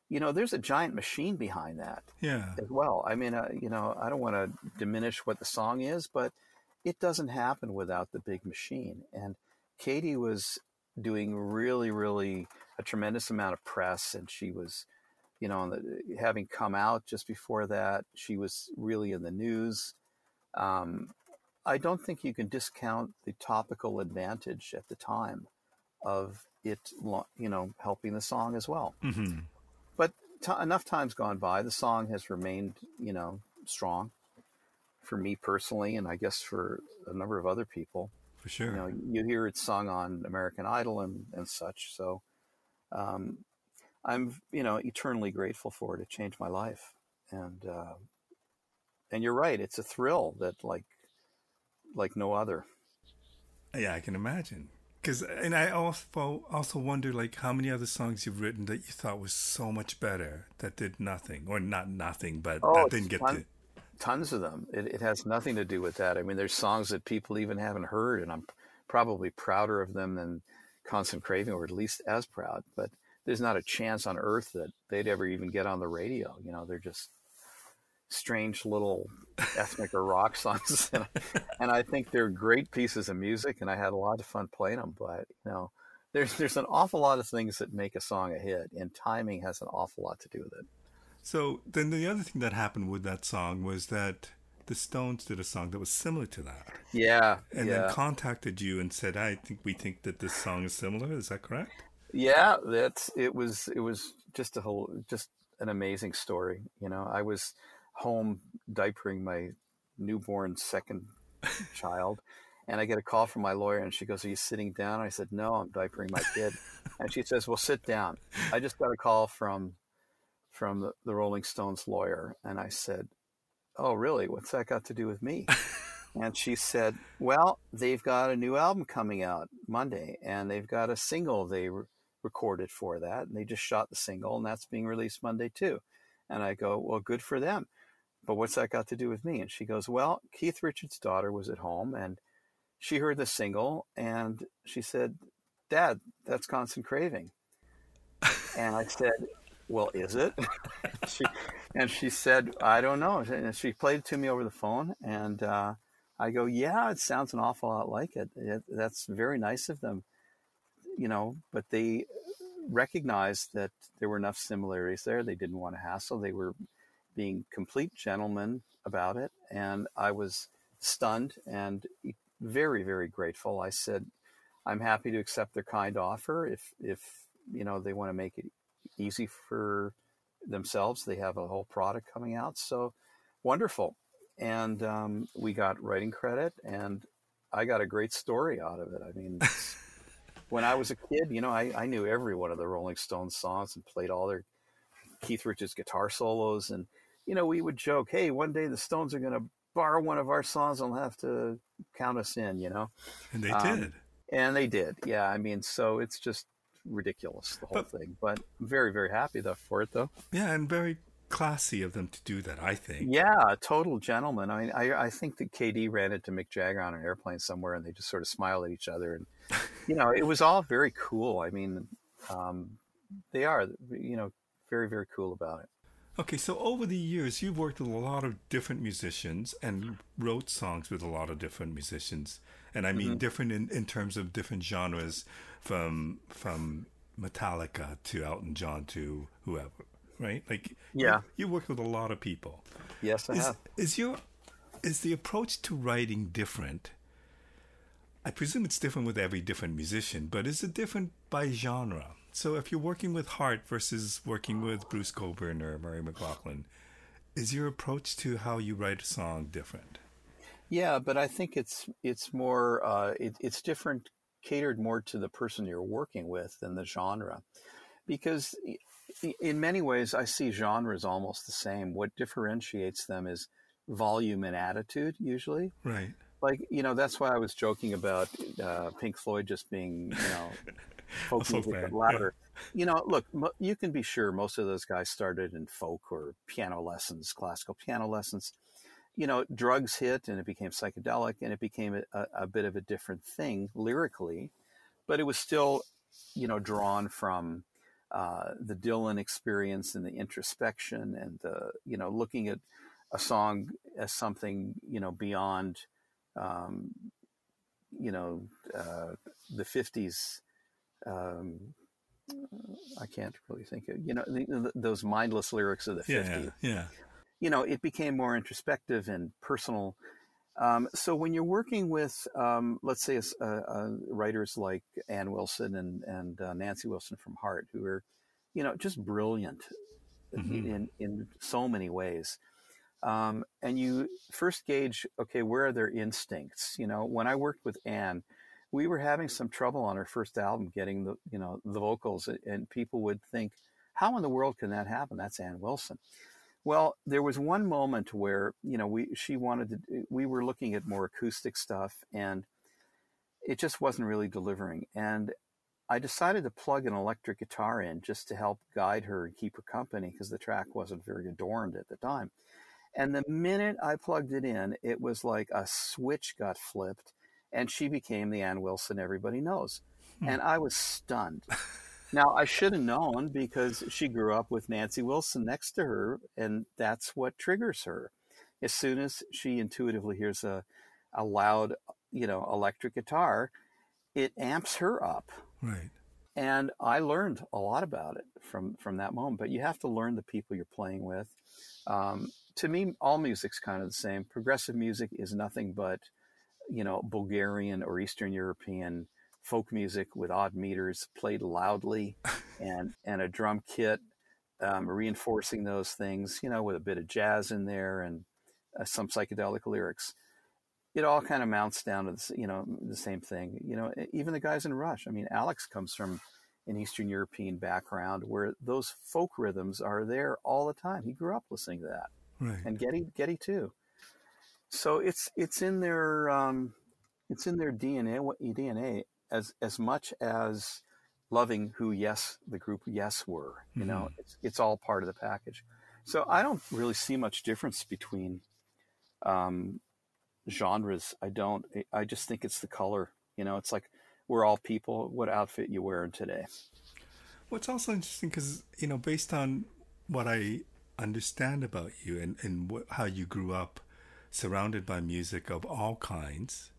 you know, there's a giant machine behind that, yeah, as well. I mean, uh, you know, I don't want to diminish what the song is, but it doesn't happen without the big machine. And k.d. was doing really, really a tremendous amount of press, and she was you know, the, having come out just before that, she was really in the news. Um, I don't think you can discount the topical advantage at the time of it, you know, helping the song as well. Mm-hmm. But t- enough time's gone by. The song has remained, you know, strong for me personally, and I guess for a number of other people. For sure. You know, you hear it sung on American Idol and, and such. So, um, I'm you know eternally grateful for it. It changed my life, and uh, and you're right. It's a thrill that like like no other. Yeah, I can imagine. Because and I also also wonder like how many other songs you've written that you thought was so much better that did nothing or not nothing, but oh, that didn't get ton, to. Tons of them. It, it has nothing to do with that. I mean, there's songs that people even haven't heard, and I'm probably prouder of them than Constant Craving, or at least as proud. But there's not a chance on earth that they'd ever even get on the radio. You know, they're just strange little ethnic or rock *laughs* songs. and, and I think they're great pieces of music and I had a lot of fun playing them, but you know, there's, there's an awful lot of things that make a song a hit and timing has an awful lot to do with it. So then the other thing that happened with that song was that the Stones did a song that was similar to that. Yeah. And yeah. then contacted you and said, I think we think that this song is similar. Is that correct? Yeah, that's it was it was just a whole just an amazing story. You know, I was home diapering my newborn second *laughs* child and I get a call from my lawyer and she goes, Are you sitting down? I said, No, I'm diapering my kid. and she says, Well sit down. I just got a call from from the, the Rolling Stones lawyer and I said, Oh really? What's that got to do with me? *laughs* And she said, Well, they've got a new album coming out Monday, and they've got a single they re- recorded for that. And they just shot the single, and that's being released Monday too. And I go, Well, good for them. But what's that got to do with me? And she goes, Well, Keith Richards' daughter was at home, and she heard the single, and she said, Dad, that's Constant Craving. *laughs* and I said, well, is it? *laughs* she, and she said, I don't know. And she played it to me over the phone, and uh, I go, yeah, it sounds an awful lot like it. it. That's very nice of them, you know. But they, recognized that there were enough similarities there. They didn't want to hassle. They were being complete gentlemen about it, and I was stunned and very, very grateful. I said, "I'm happy to accept their kind offer if if you know they want to make it easy for themselves. They have a whole product coming out, so wonderful." And um, we got writing credit, and I got a great story out of it. I mean. *laughs* when I was a kid, you know, I, I knew every one of the Rolling Stones songs and played all their Keith Richards guitar solos. And, you know, we would joke, hey, one day the Stones are going to borrow one of our songs and have to count us in, you know? And they um, did. And they did. Yeah. I mean, so it's just ridiculous, the whole but, thing. But I'm very, very happy though for it, though. Yeah. And very classy of them to do that, I think. Yeah, total gentleman. I mean, I, I think that k.d. ran into Mick Jagger on an airplane somewhere and they just sort of smiled at each other. And, you know, it was all very cool. I mean, um, they are, you know, very, very cool about it. Okay, so over the years, you've worked with a lot of different musicians and wrote songs with a lot of different musicians. And I mean, mm-hmm. different in, in terms of different genres from, from Metallica to Elton John to whoever right? Like, yeah, you, you work with a lot of people. Yes, I is, have. Is your is the approach to writing different? I presume it's different with every different musician, but is it different by genre? So if you're working with Heart versus working with Bruce Cockburn or Murray McLauchlan, is your approach to how you write a song different? Yeah, but I think it's it's more uh, it, it's different, catered more to the person you're working with than the genre, because in many ways, I see genres almost the same. What differentiates them is volume and attitude, usually. Right. Like you know, that's why I was joking about uh, Pink Floyd just being you know *laughs* folk, music louder. Yeah. You know, look, you can be sure most of those guys started in folk or piano lessons, classical piano lessons. You know, drugs hit and it became psychedelic and it became a, a bit of a different thing lyrically, but it was still, you know, drawn from uh, the Dylan experience and the introspection and the, you know, looking at a song as something, you know, beyond, um, you know, uh, the 50s. Um, I can't really think of, you know, the, those mindless lyrics of the yeah, 50s. Yeah. You know, it became more introspective and personal um, so when you're working with, um, let's say, uh, uh, writers like Ann Wilson and, and uh, Nancy Wilson from Heart, who are, you know, just brilliant mm-hmm. in in so many ways, um, and you first gauge, okay, where are their instincts? You know, when I worked with Ann, we were having some trouble on her first album getting the you know the vocals, and people would think, how in the world can that happen? That's Ann Wilson. Well, there was one moment where you know we she wanted to we were looking at more acoustic stuff and it just wasn't really delivering and I decided to plug an electric guitar in just to help guide her and keep her company because the track wasn't very adorned at the time. And the minute I plugged it in, it was like a switch got flipped and she became the Ann Wilson everybody knows. Hmm. And I was stunned. *laughs* Now, I should have known because she grew up with Nancy Wilson next to her, and that's what triggers her. As soon as she intuitively hears a, a loud, you know, electric guitar, it amps her up. Right. And I learned a lot about it from from that moment. But you have to learn the people you're playing with. Um, to me, all music's kind of the same. Progressive music is nothing but, you know, Bulgarian or Eastern European folk music with odd meters played loudly *laughs* and and a drum kit um, reinforcing those things you know with a bit of jazz in there and uh, some psychedelic lyrics. It all kind of mounts down to the, you know the same thing. You know even the guys in rush. I mean alex comes from an eastern european background where those folk rhythms are there all the time. He grew up listening to that right. and Geddy Geddy too. So it's it's in their um, it's in their dna dna as as much as loving who yes the group yes were you mm-hmm. know it's, it's all part of the package. So i don't really see much difference between um, genres. I don't i just think it's the color you know it's like we're all people. What outfit you wearing today? What's also interesting because you know based on what i understand about you and, and how you grew up surrounded by music of all kinds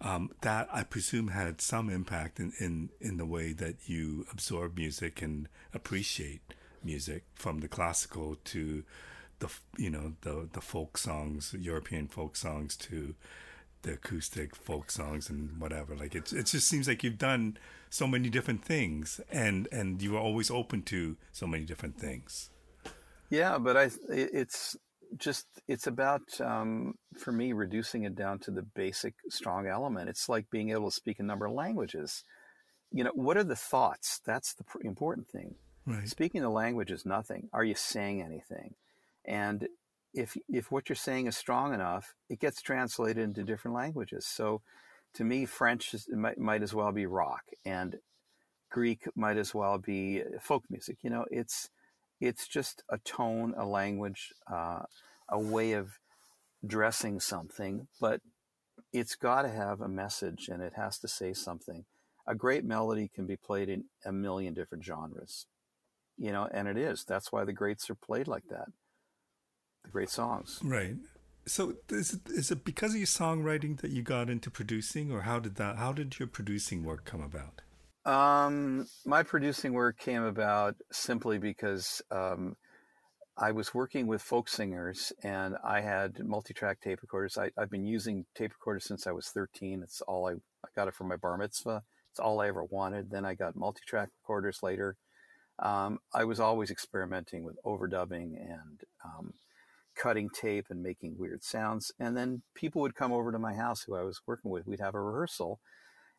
um, that I presume had some impact in, in, in the way that you absorb music and appreciate music from the classical to the you know the the folk songs, European folk songs to the acoustic folk songs and whatever. Like it, it just seems like you've done so many different things, and and you are always open to so many different things. Yeah, but I it's just it's about um, for me reducing it down to the basic strong element. It's like being able to speak a number of languages. You know, what are the thoughts? That's the important thing. Right. Speaking the language is nothing. Are you saying anything? And if if what you're saying is strong enough, it gets translated into different languages. So, to me, French is, might might as well be rock, and Greek might as well be folk music. You know, it's it's just a tone, a language, uh, a way of dressing something, but it's got to have a message and it has to say something. A great melody can be played in a million different genres, you know, and it is. That's why the greats are played like that. The great songs. Right. So is it, is it because of your songwriting that you got into producing, or how did that? How did your producing work come about? Um, my producing work came about simply because um, I was working with folk singers and I had multi-track tape recorders. I, have been using tape recorders since I was 13. It's all I, I got it for my bar mitzvah. It's all I ever wanted. Then I got multi-track recorders later. Um, I was always experimenting with overdubbing and um, cutting tape and making weird sounds. And then people would come over to my house who I was working with. We'd have a rehearsal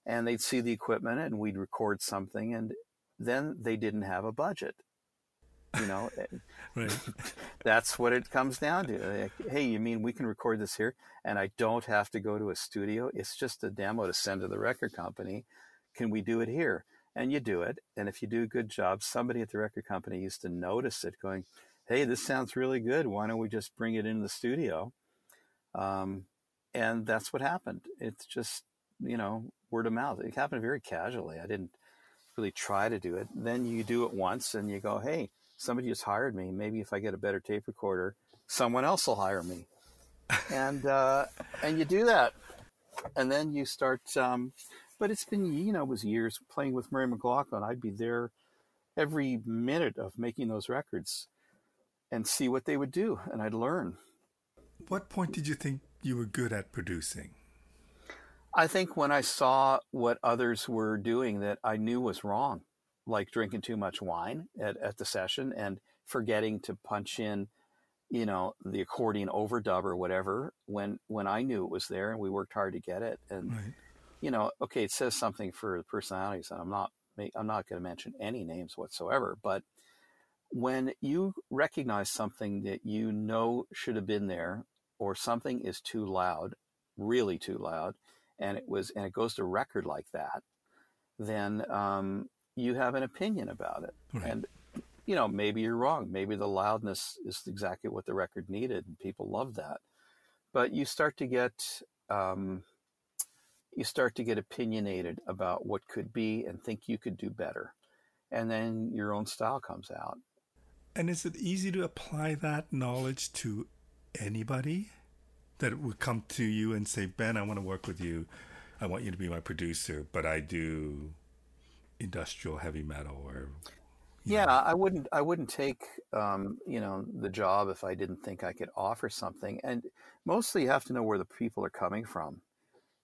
and they'd see the equipment and we'd record something and then they didn't have a budget you know *laughs* right. *laughs* that's what it comes down to like, hey you mean we can record this here and i don't have to go to a studio? It's just a demo to send to the record company. Can we do it here? And you do it and if you do a good job somebody at the record company used to notice it going hey this sounds really good. Why don't we just bring it into the studio? Um, and that's what happened. It's just you know word of mouth. It happened very casually. I didn't really try to do it. Then you do it once and you go, hey, somebody just hired me. Maybe if I get a better tape recorder, someone else will hire me. and uh, and you do that, and then you start. Um, but it's been you know it was years playing with Murray McLauchlan. I'd be there every minute of making those records, and see what they would do, and I'd learn. What point did you think you were good at producing? I think when I saw what others were doing that I knew was wrong, like drinking too much wine at, at the session and forgetting to punch in, you know, the accordion overdub or whatever when when I knew it was there and we worked hard to get it. And right. you know, okay, it says something for the personalities, and I'm not I'm not going to mention any names whatsoever, but when you recognize something that you know should have been there or something is too loud, really too loud, and it was and it goes to record like that, then um, you have an opinion about it. Right. And you know, maybe you're wrong. Maybe the loudness is exactly what the record needed, and people love that. But you start to get um, you start to get opinionated about what could be and think you could do better, and then your own style comes out. And is it easy to apply that knowledge to anybody? That would come to you and say, Ben, I want to work with you. I want you to be my producer, but I do industrial heavy metal or yeah know. i wouldn't i wouldn't take um, you know the job if i didn't think i could offer something. And mostly you have to know where the people are coming from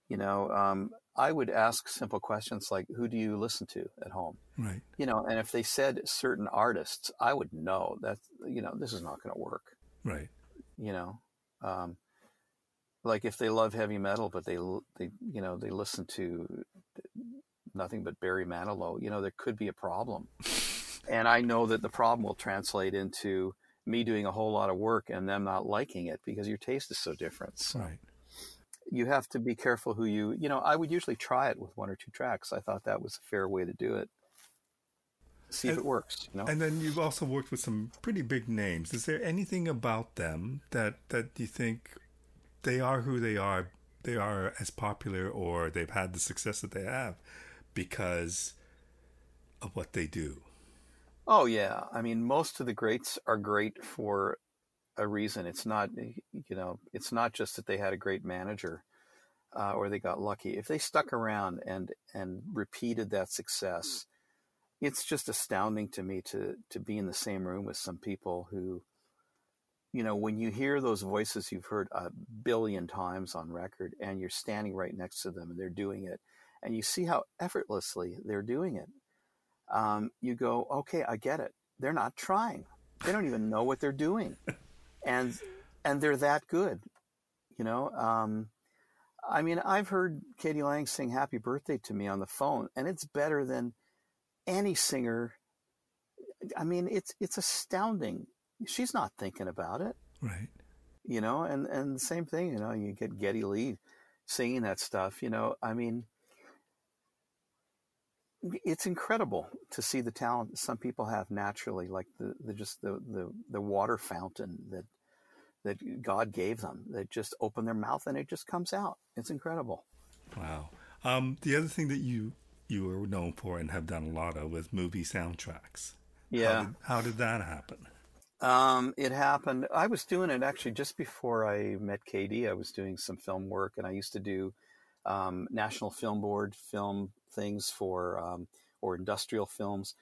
you know? Um, i would ask simple questions like who do you listen to at home? Right. You know and if they said certain artists i would know that you know this is not going to work. Right. You know? Um, like if they love heavy metal, but they they you know they listen to nothing but Barry Manilow, you know there could be a problem. and I know that the problem will translate into me doing a whole lot of work and them not liking it because your taste is so different. So right. You have to be careful who you you know. I would usually try it with one or two tracks. I thought that was a fair way to do it. See and, if it works. You know? And then you've also worked with some pretty big names. Is there anything about them that that you think they are who they are. They are as popular or they've had the success that they have because of what they do. Oh yeah, I mean most of the greats are great for a reason. It's not you know, it's not just that they had a great manager. uh, or they got lucky. If they stuck around and and repeated that success, it's just astounding to me to to be in the same room with some people who, you know, when you hear those voices you've heard a billion times on record, and you're standing right next to them and they're doing it, and you see how effortlessly they're doing it, um, you go, okay, I get it. They're not trying. They don't even know what they're doing, and and they're that good, you know. Um, I mean, I've heard k.d. lang sing "Happy Birthday" to me on the phone, and it's better than any singer. I mean, it's it's astounding. She's not thinking about it, right? You know, and and the same thing. You know, you get Geddy Lee singing that stuff. You know, I mean, it's incredible to see the talent some people have naturally, like the, the just the, the the water fountain that that God gave them. They just open their mouth and it just comes out. It's incredible. Wow. Um, the other thing that you you were known for and have done a lot of was movie soundtracks. Yeah. How did, how did that happen? Um, it happened. I was doing it actually just before I met KD. I was doing some film work, and I used to do um, National Film Board film things for um, or industrial films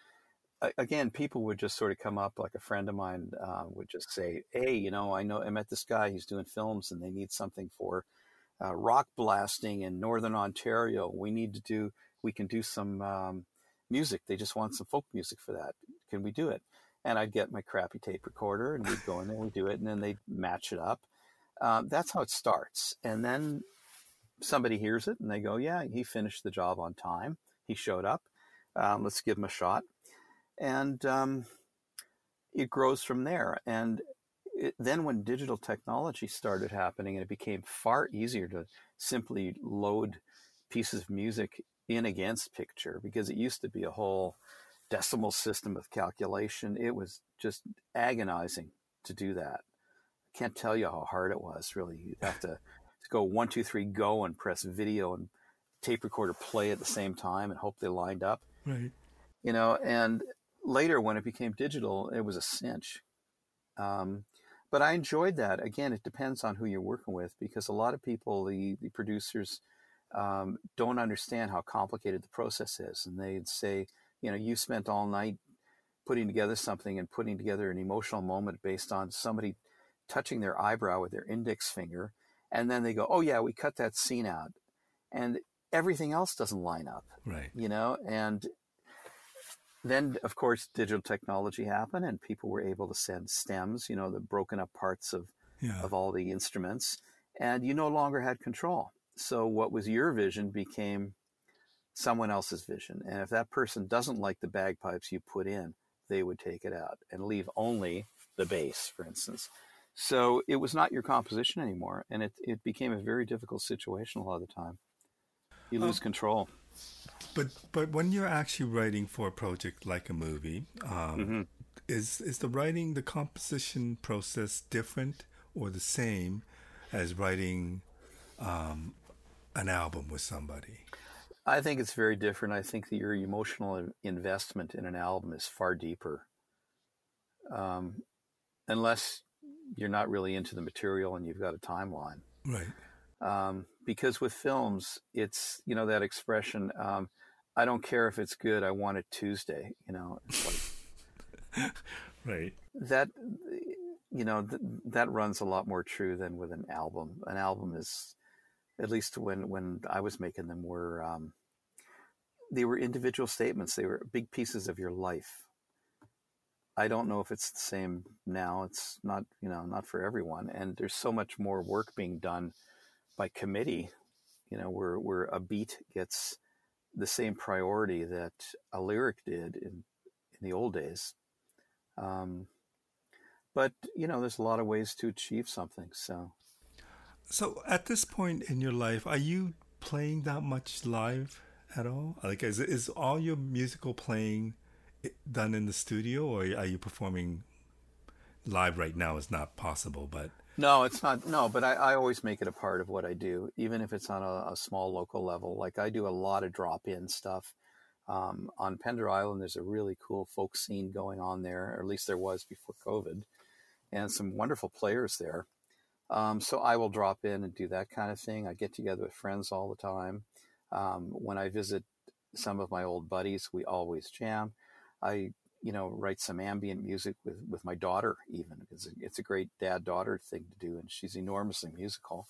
again, people would just sort of come up, like a friend of mine uh, would just say, "Hey, you know, I know I met this guy. He's doing films, and they need something for uh, rock blasting in Northern Ontario. We need to do. We can do some um, music. They just want some folk music for that. Can we do it?" And I'd get my crappy tape recorder, and we'd go in there, and do it, and then they'd match it up. Um, that's how it starts, and then somebody hears it, and they go, "Yeah, he finished the job on time. He showed up. Um, let's give him a shot." and um, it grows from there. And it, then when digital technology started happening, and it became far easier to simply load pieces of music in against picture because it used to be a whole decimal system of calculation. It was just agonizing to do that. I can't tell you how hard it was. Really, you'd have to, to go one, two, three, go, and press video and tape recorder play at the same time and hope they lined up. Right. You know, and later when it became digital, it was a cinch. Um, but I enjoyed that. Again, it depends on who you're working with because a lot of people, the, the producers, um, don't understand how complicated the process is. And they'd say, you know, you spent all night putting together something and putting together an emotional moment based on somebody touching their eyebrow with their index finger. And then they go, oh, yeah, we cut that scene out. And everything else doesn't line up. Right. You know, and then of course digital technology happened and people were able to send stems you know the broken up parts of yeah. of all the instruments and you no longer had control so what was your vision became someone else's vision and if that person doesn't like the bagpipes you put in they would take it out and leave only the bass for instance so it was not your composition anymore and it, it became a very difficult situation a lot of the time you lose um, control but but when you're actually writing for a project like a movie, um, mm-hmm. is is the writing the composition process different or the same as writing um, an album with somebody? I think it's very different. I think that your emotional investment in an album is far deeper. Um, unless you're not really into the material and you've got a timeline. Right. Um, because with films, it's, you know, that expression, um, I don't care if it's good. I want it Tuesday. You know, like *laughs* right. That you know th- that runs a lot more true than with an album. An album is, at least when when I was making them, were um, they were individual statements. They were big pieces of your life. I don't know if it's the same now. It's not you know not for everyone, and there's so much more work being done by committee. You know, where where a beat gets the same priority that a lyric did in in the old days. Um, but you know, there's a lot of ways to achieve something. So, so at this point in your life, are you playing that much live at all? Like, is is all your musical playing done in the studio, or are you performing live right now? Is not possible, but no, it's not. No, but I, I always make it a part of what I do, even if it's on a, a small local level. Like I do a lot of drop in stuff. Um, on Pender Island, there's a really cool folk scene going on there, or at least there was before COVID, and some wonderful players there. Um, so I will drop in and do that kind of thing. I get together with friends all the time. Um, when I visit some of my old buddies, we always jam. I, you know, write some ambient music with, with my daughter even because it's a great dad daughter thing to do. And she's enormously musical.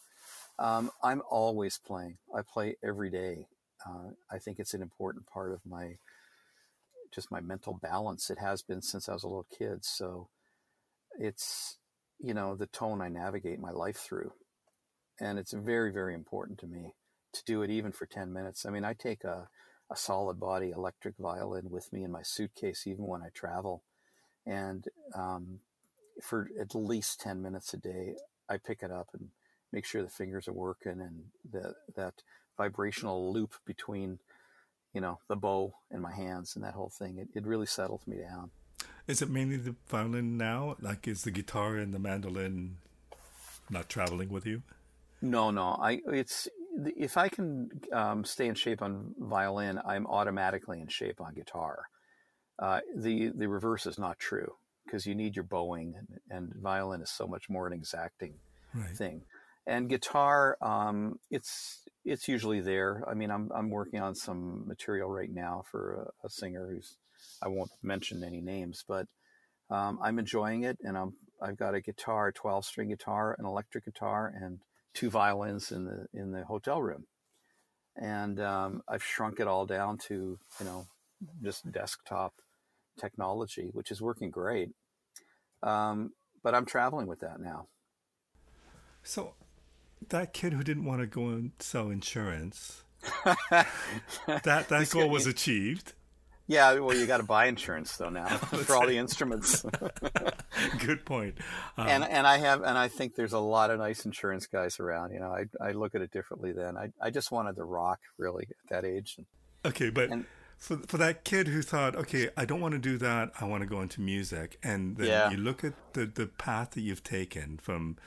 Um, I'm always playing. I play every day. Uh, I think it's an important part of my, just my mental balance. It has been since I was a little kid. So it's, you know, the tone I navigate my life through. And it's very, very important to me to do it even for 10 minutes. I mean, I take a, a solid body electric violin with me in my suitcase, even when I travel. And um, for at least 10 minutes a day, I pick it up and make sure the fingers are working and the, that vibrational loop between, you know, the bow and my hands and that whole thing, it, it really settles me down. Is it mainly the violin now? Like, is the guitar and the mandolin not traveling with you? No, no. I it's if I can um, stay in shape on violin, I'm automatically in shape on guitar. Uh, the the reverse is not true because you need your bowing, and, and, violin is so much more an exacting right. thing. And guitar, um, it's it's usually there. I mean, I'm I'm working on some material right now for a, a singer who's I won't mention any names, but um, I'm enjoying it, and I'm I've got a guitar, 12 string guitar, an electric guitar, and two violins in the in the hotel room, and um, I've shrunk it all down to you know just desktop technology, which is working great. Um, but I'm traveling with that now. So, that kid who didn't want to go and sell insurance, *laughs* that that goal was achieved. Yeah, well, you got to buy insurance though now *laughs* *laughs* for all the instruments. *laughs* Good point. Um, and and I have and I think there's a lot of nice insurance guys around. You know, I I look at it differently then. I I just wanted to rock really at that age. Okay, but. And, for, for that kid who thought, okay, I don't want to do that. I want to go into music, and then yeah. you look at the the path that you've taken from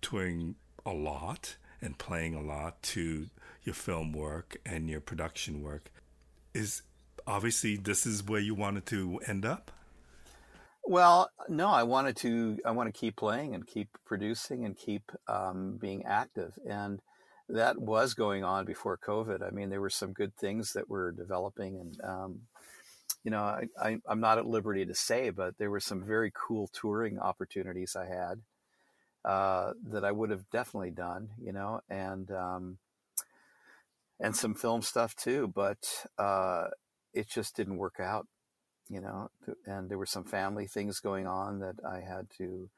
touring a lot and playing a lot to your film work and your production work. Is obviously this is where you wanted to end up? Well, no, I wanted to. I want to keep playing and keep producing and keep um, being active, and that was going on before COVID. I mean, there were some good things that were developing, and um, you know, I, I, I'm not at liberty to say, but there were some very cool touring opportunities I had uh, that I would have definitely done. You know, and um, and some film stuff too. But uh, it just didn't work out, you know, and there were some family things going on that I had to,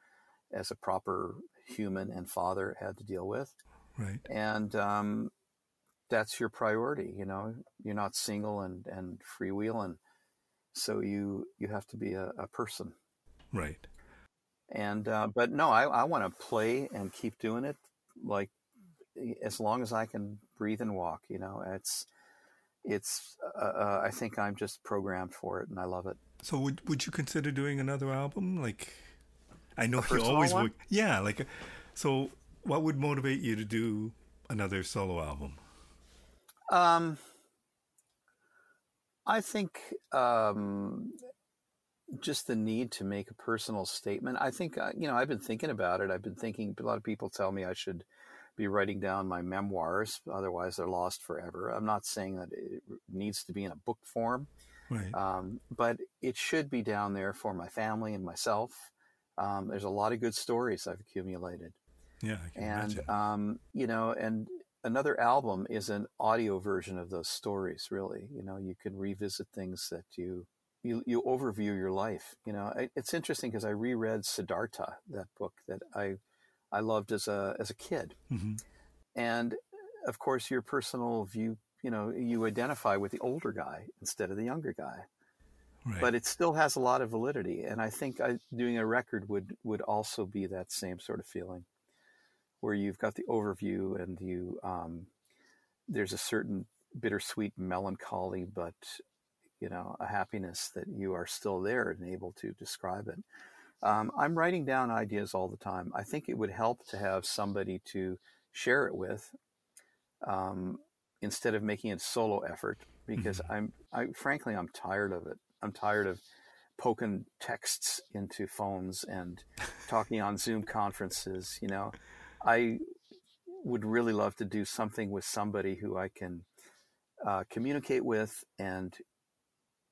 as a proper human and father, had to deal with. Right. And um, that's your priority, you know. You're not single and and freewheeling, so you you have to be a, a person. Right. And uh, but no, I I want to play and keep doing it like as long as I can breathe and walk. You know, it's it's uh, uh, I think I'm just programmed for it, and I love it. So would would you consider doing another album? Like, I know you always would. Yeah, like, so what would motivate you to do another solo album? Um, I think um, just the need to make a personal statement. I think uh, you know I've been thinking about it. I've been thinking. A lot of people tell me I should be writing down my memoirs. Otherwise, they're lost forever. I'm not saying that it needs to be in a book form, right. um, but it should be down there for my family and myself. Um, there's a lot of good stories I've accumulated. Yeah, and um, you know, and another album is an audio version of those stories. Really, you know, you can revisit things that you you, you overview your life. You know, it's interesting because I reread Siddhartha, that book that I I loved as a as a kid, mm-hmm. and of course your personal view, you know, you identify with the older guy instead of the younger guy. Right. But it still has a lot of validity, and I think I, doing a record would would also be that same sort of feeling, where you've got the overview and you um, there's a certain bittersweet melancholy, but you know a happiness that you are still there and able to describe it. Um, I'm writing down ideas all the time. I think it would help to have somebody to share it with um, instead of making it a solo effort because mm-hmm. I'm, I, frankly, I'm tired of it. I'm tired of poking texts into phones and talking on Zoom conferences. You know, I would really love to do something with somebody who I can uh, communicate with and,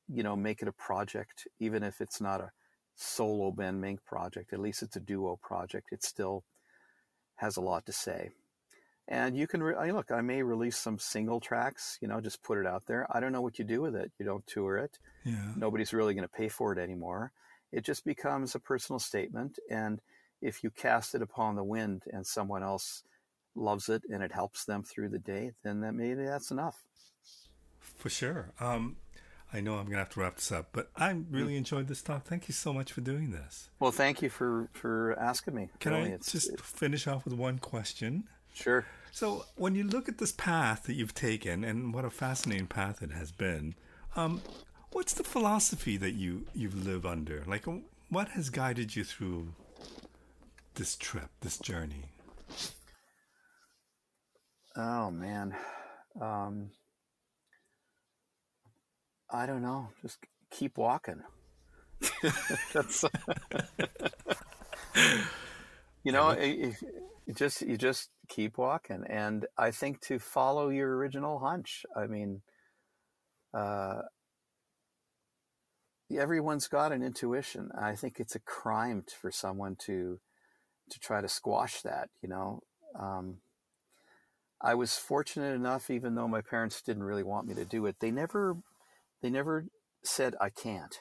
you know, make it a project, even if it's not a solo Ben Mink project. At least it's a duo project. It still has a lot to say. And you can re- look. I may release some single tracks. You know, just put it out there. I don't know what you do with it. You don't tour it. Yeah. Nobody's really going to pay for it anymore. It just becomes a personal statement. And if you cast it upon the wind and someone else loves it and it helps them through the day, then that maybe that's enough. For sure. Um, I know I'm gonna have to wrap this up, but I really enjoyed this talk. Thank you so much for doing this. Well, thank you for for asking me. Can really. I It's- just finish off with one question? sure? So, when you look at this path that you've taken, and what a fascinating path it has been, um, what's the philosophy that you you live under? Like, what has guided you through this trip, this journey? Oh man, um, I don't know. Just keep walking. *laughs* That's *laughs* you know, just you just keep walking, and I think to follow your original hunch. I mean, uh, everyone's got an intuition. I think it's a crime for someone to to try to squash that. You know. Um, I was fortunate enough, even though my parents didn't really want me to do it, they never, they never said I can't.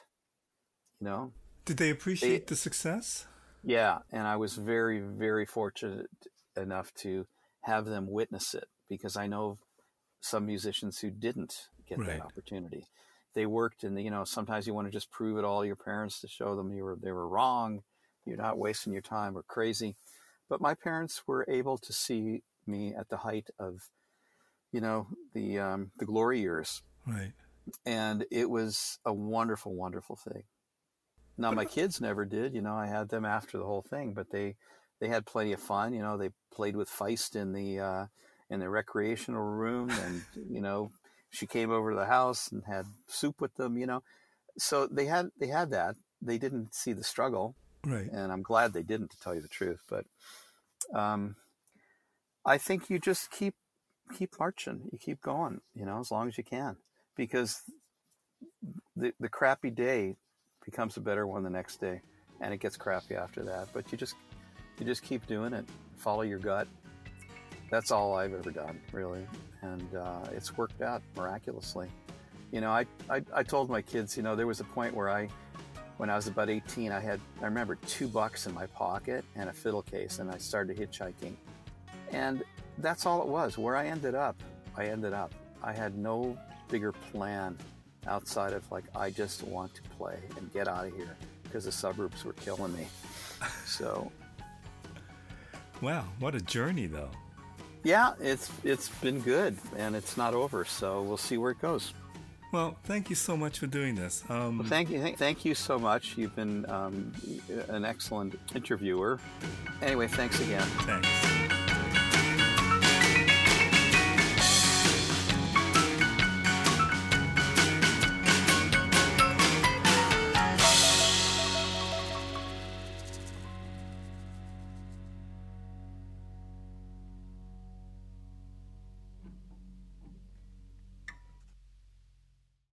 You know, Did they appreciate the success? yeah, and I was very, very fortunate enough to have them witness it because I know some musicians who didn't get Right. that opportunity. They worked, and you know, sometimes you want to just prove it all to your parents to show them you were they were wrong, you're not wasting your time or crazy. But my parents were able to see me at the height of, you know, the um, the glory years, Right. And it was a wonderful, wonderful thing. Now my kids never did, you know. I had them after the whole thing, but they they had plenty of fun. You know, they played with Feist in the uh, in the recreational room, and you know, she came over to the house and had soup with them. You know, so they had they had that. They didn't see the struggle, Right. and I'm glad they didn't, to tell you the truth. But um, I think you just keep keep marching. You keep going. You know, as long as you can, because the the crappy day becomes a better one the next day, and it gets crappy after that. But you just you just keep doing it. Follow your gut. That's all I've ever done, really, and uh, it's worked out miraculously. You know, I, I I told my kids, you know, there was a point where I when I was about 18, I had, I remember two bucks in my pocket and a fiddle case, and I started hitchhiking. And that's all it was. Where I ended up, I ended up. I had no bigger plan outside of like, I just want to play and get out of here because the suburbs were killing me. So, Wow. What a journey, though. yeah, it's it's been good and it's not over. So we'll see where it goes. Well, thank you so much for doing this. Um, Well, thank you, thank, thank you so much. You've been um, an excellent interviewer. Anyway, thanks again. thanks.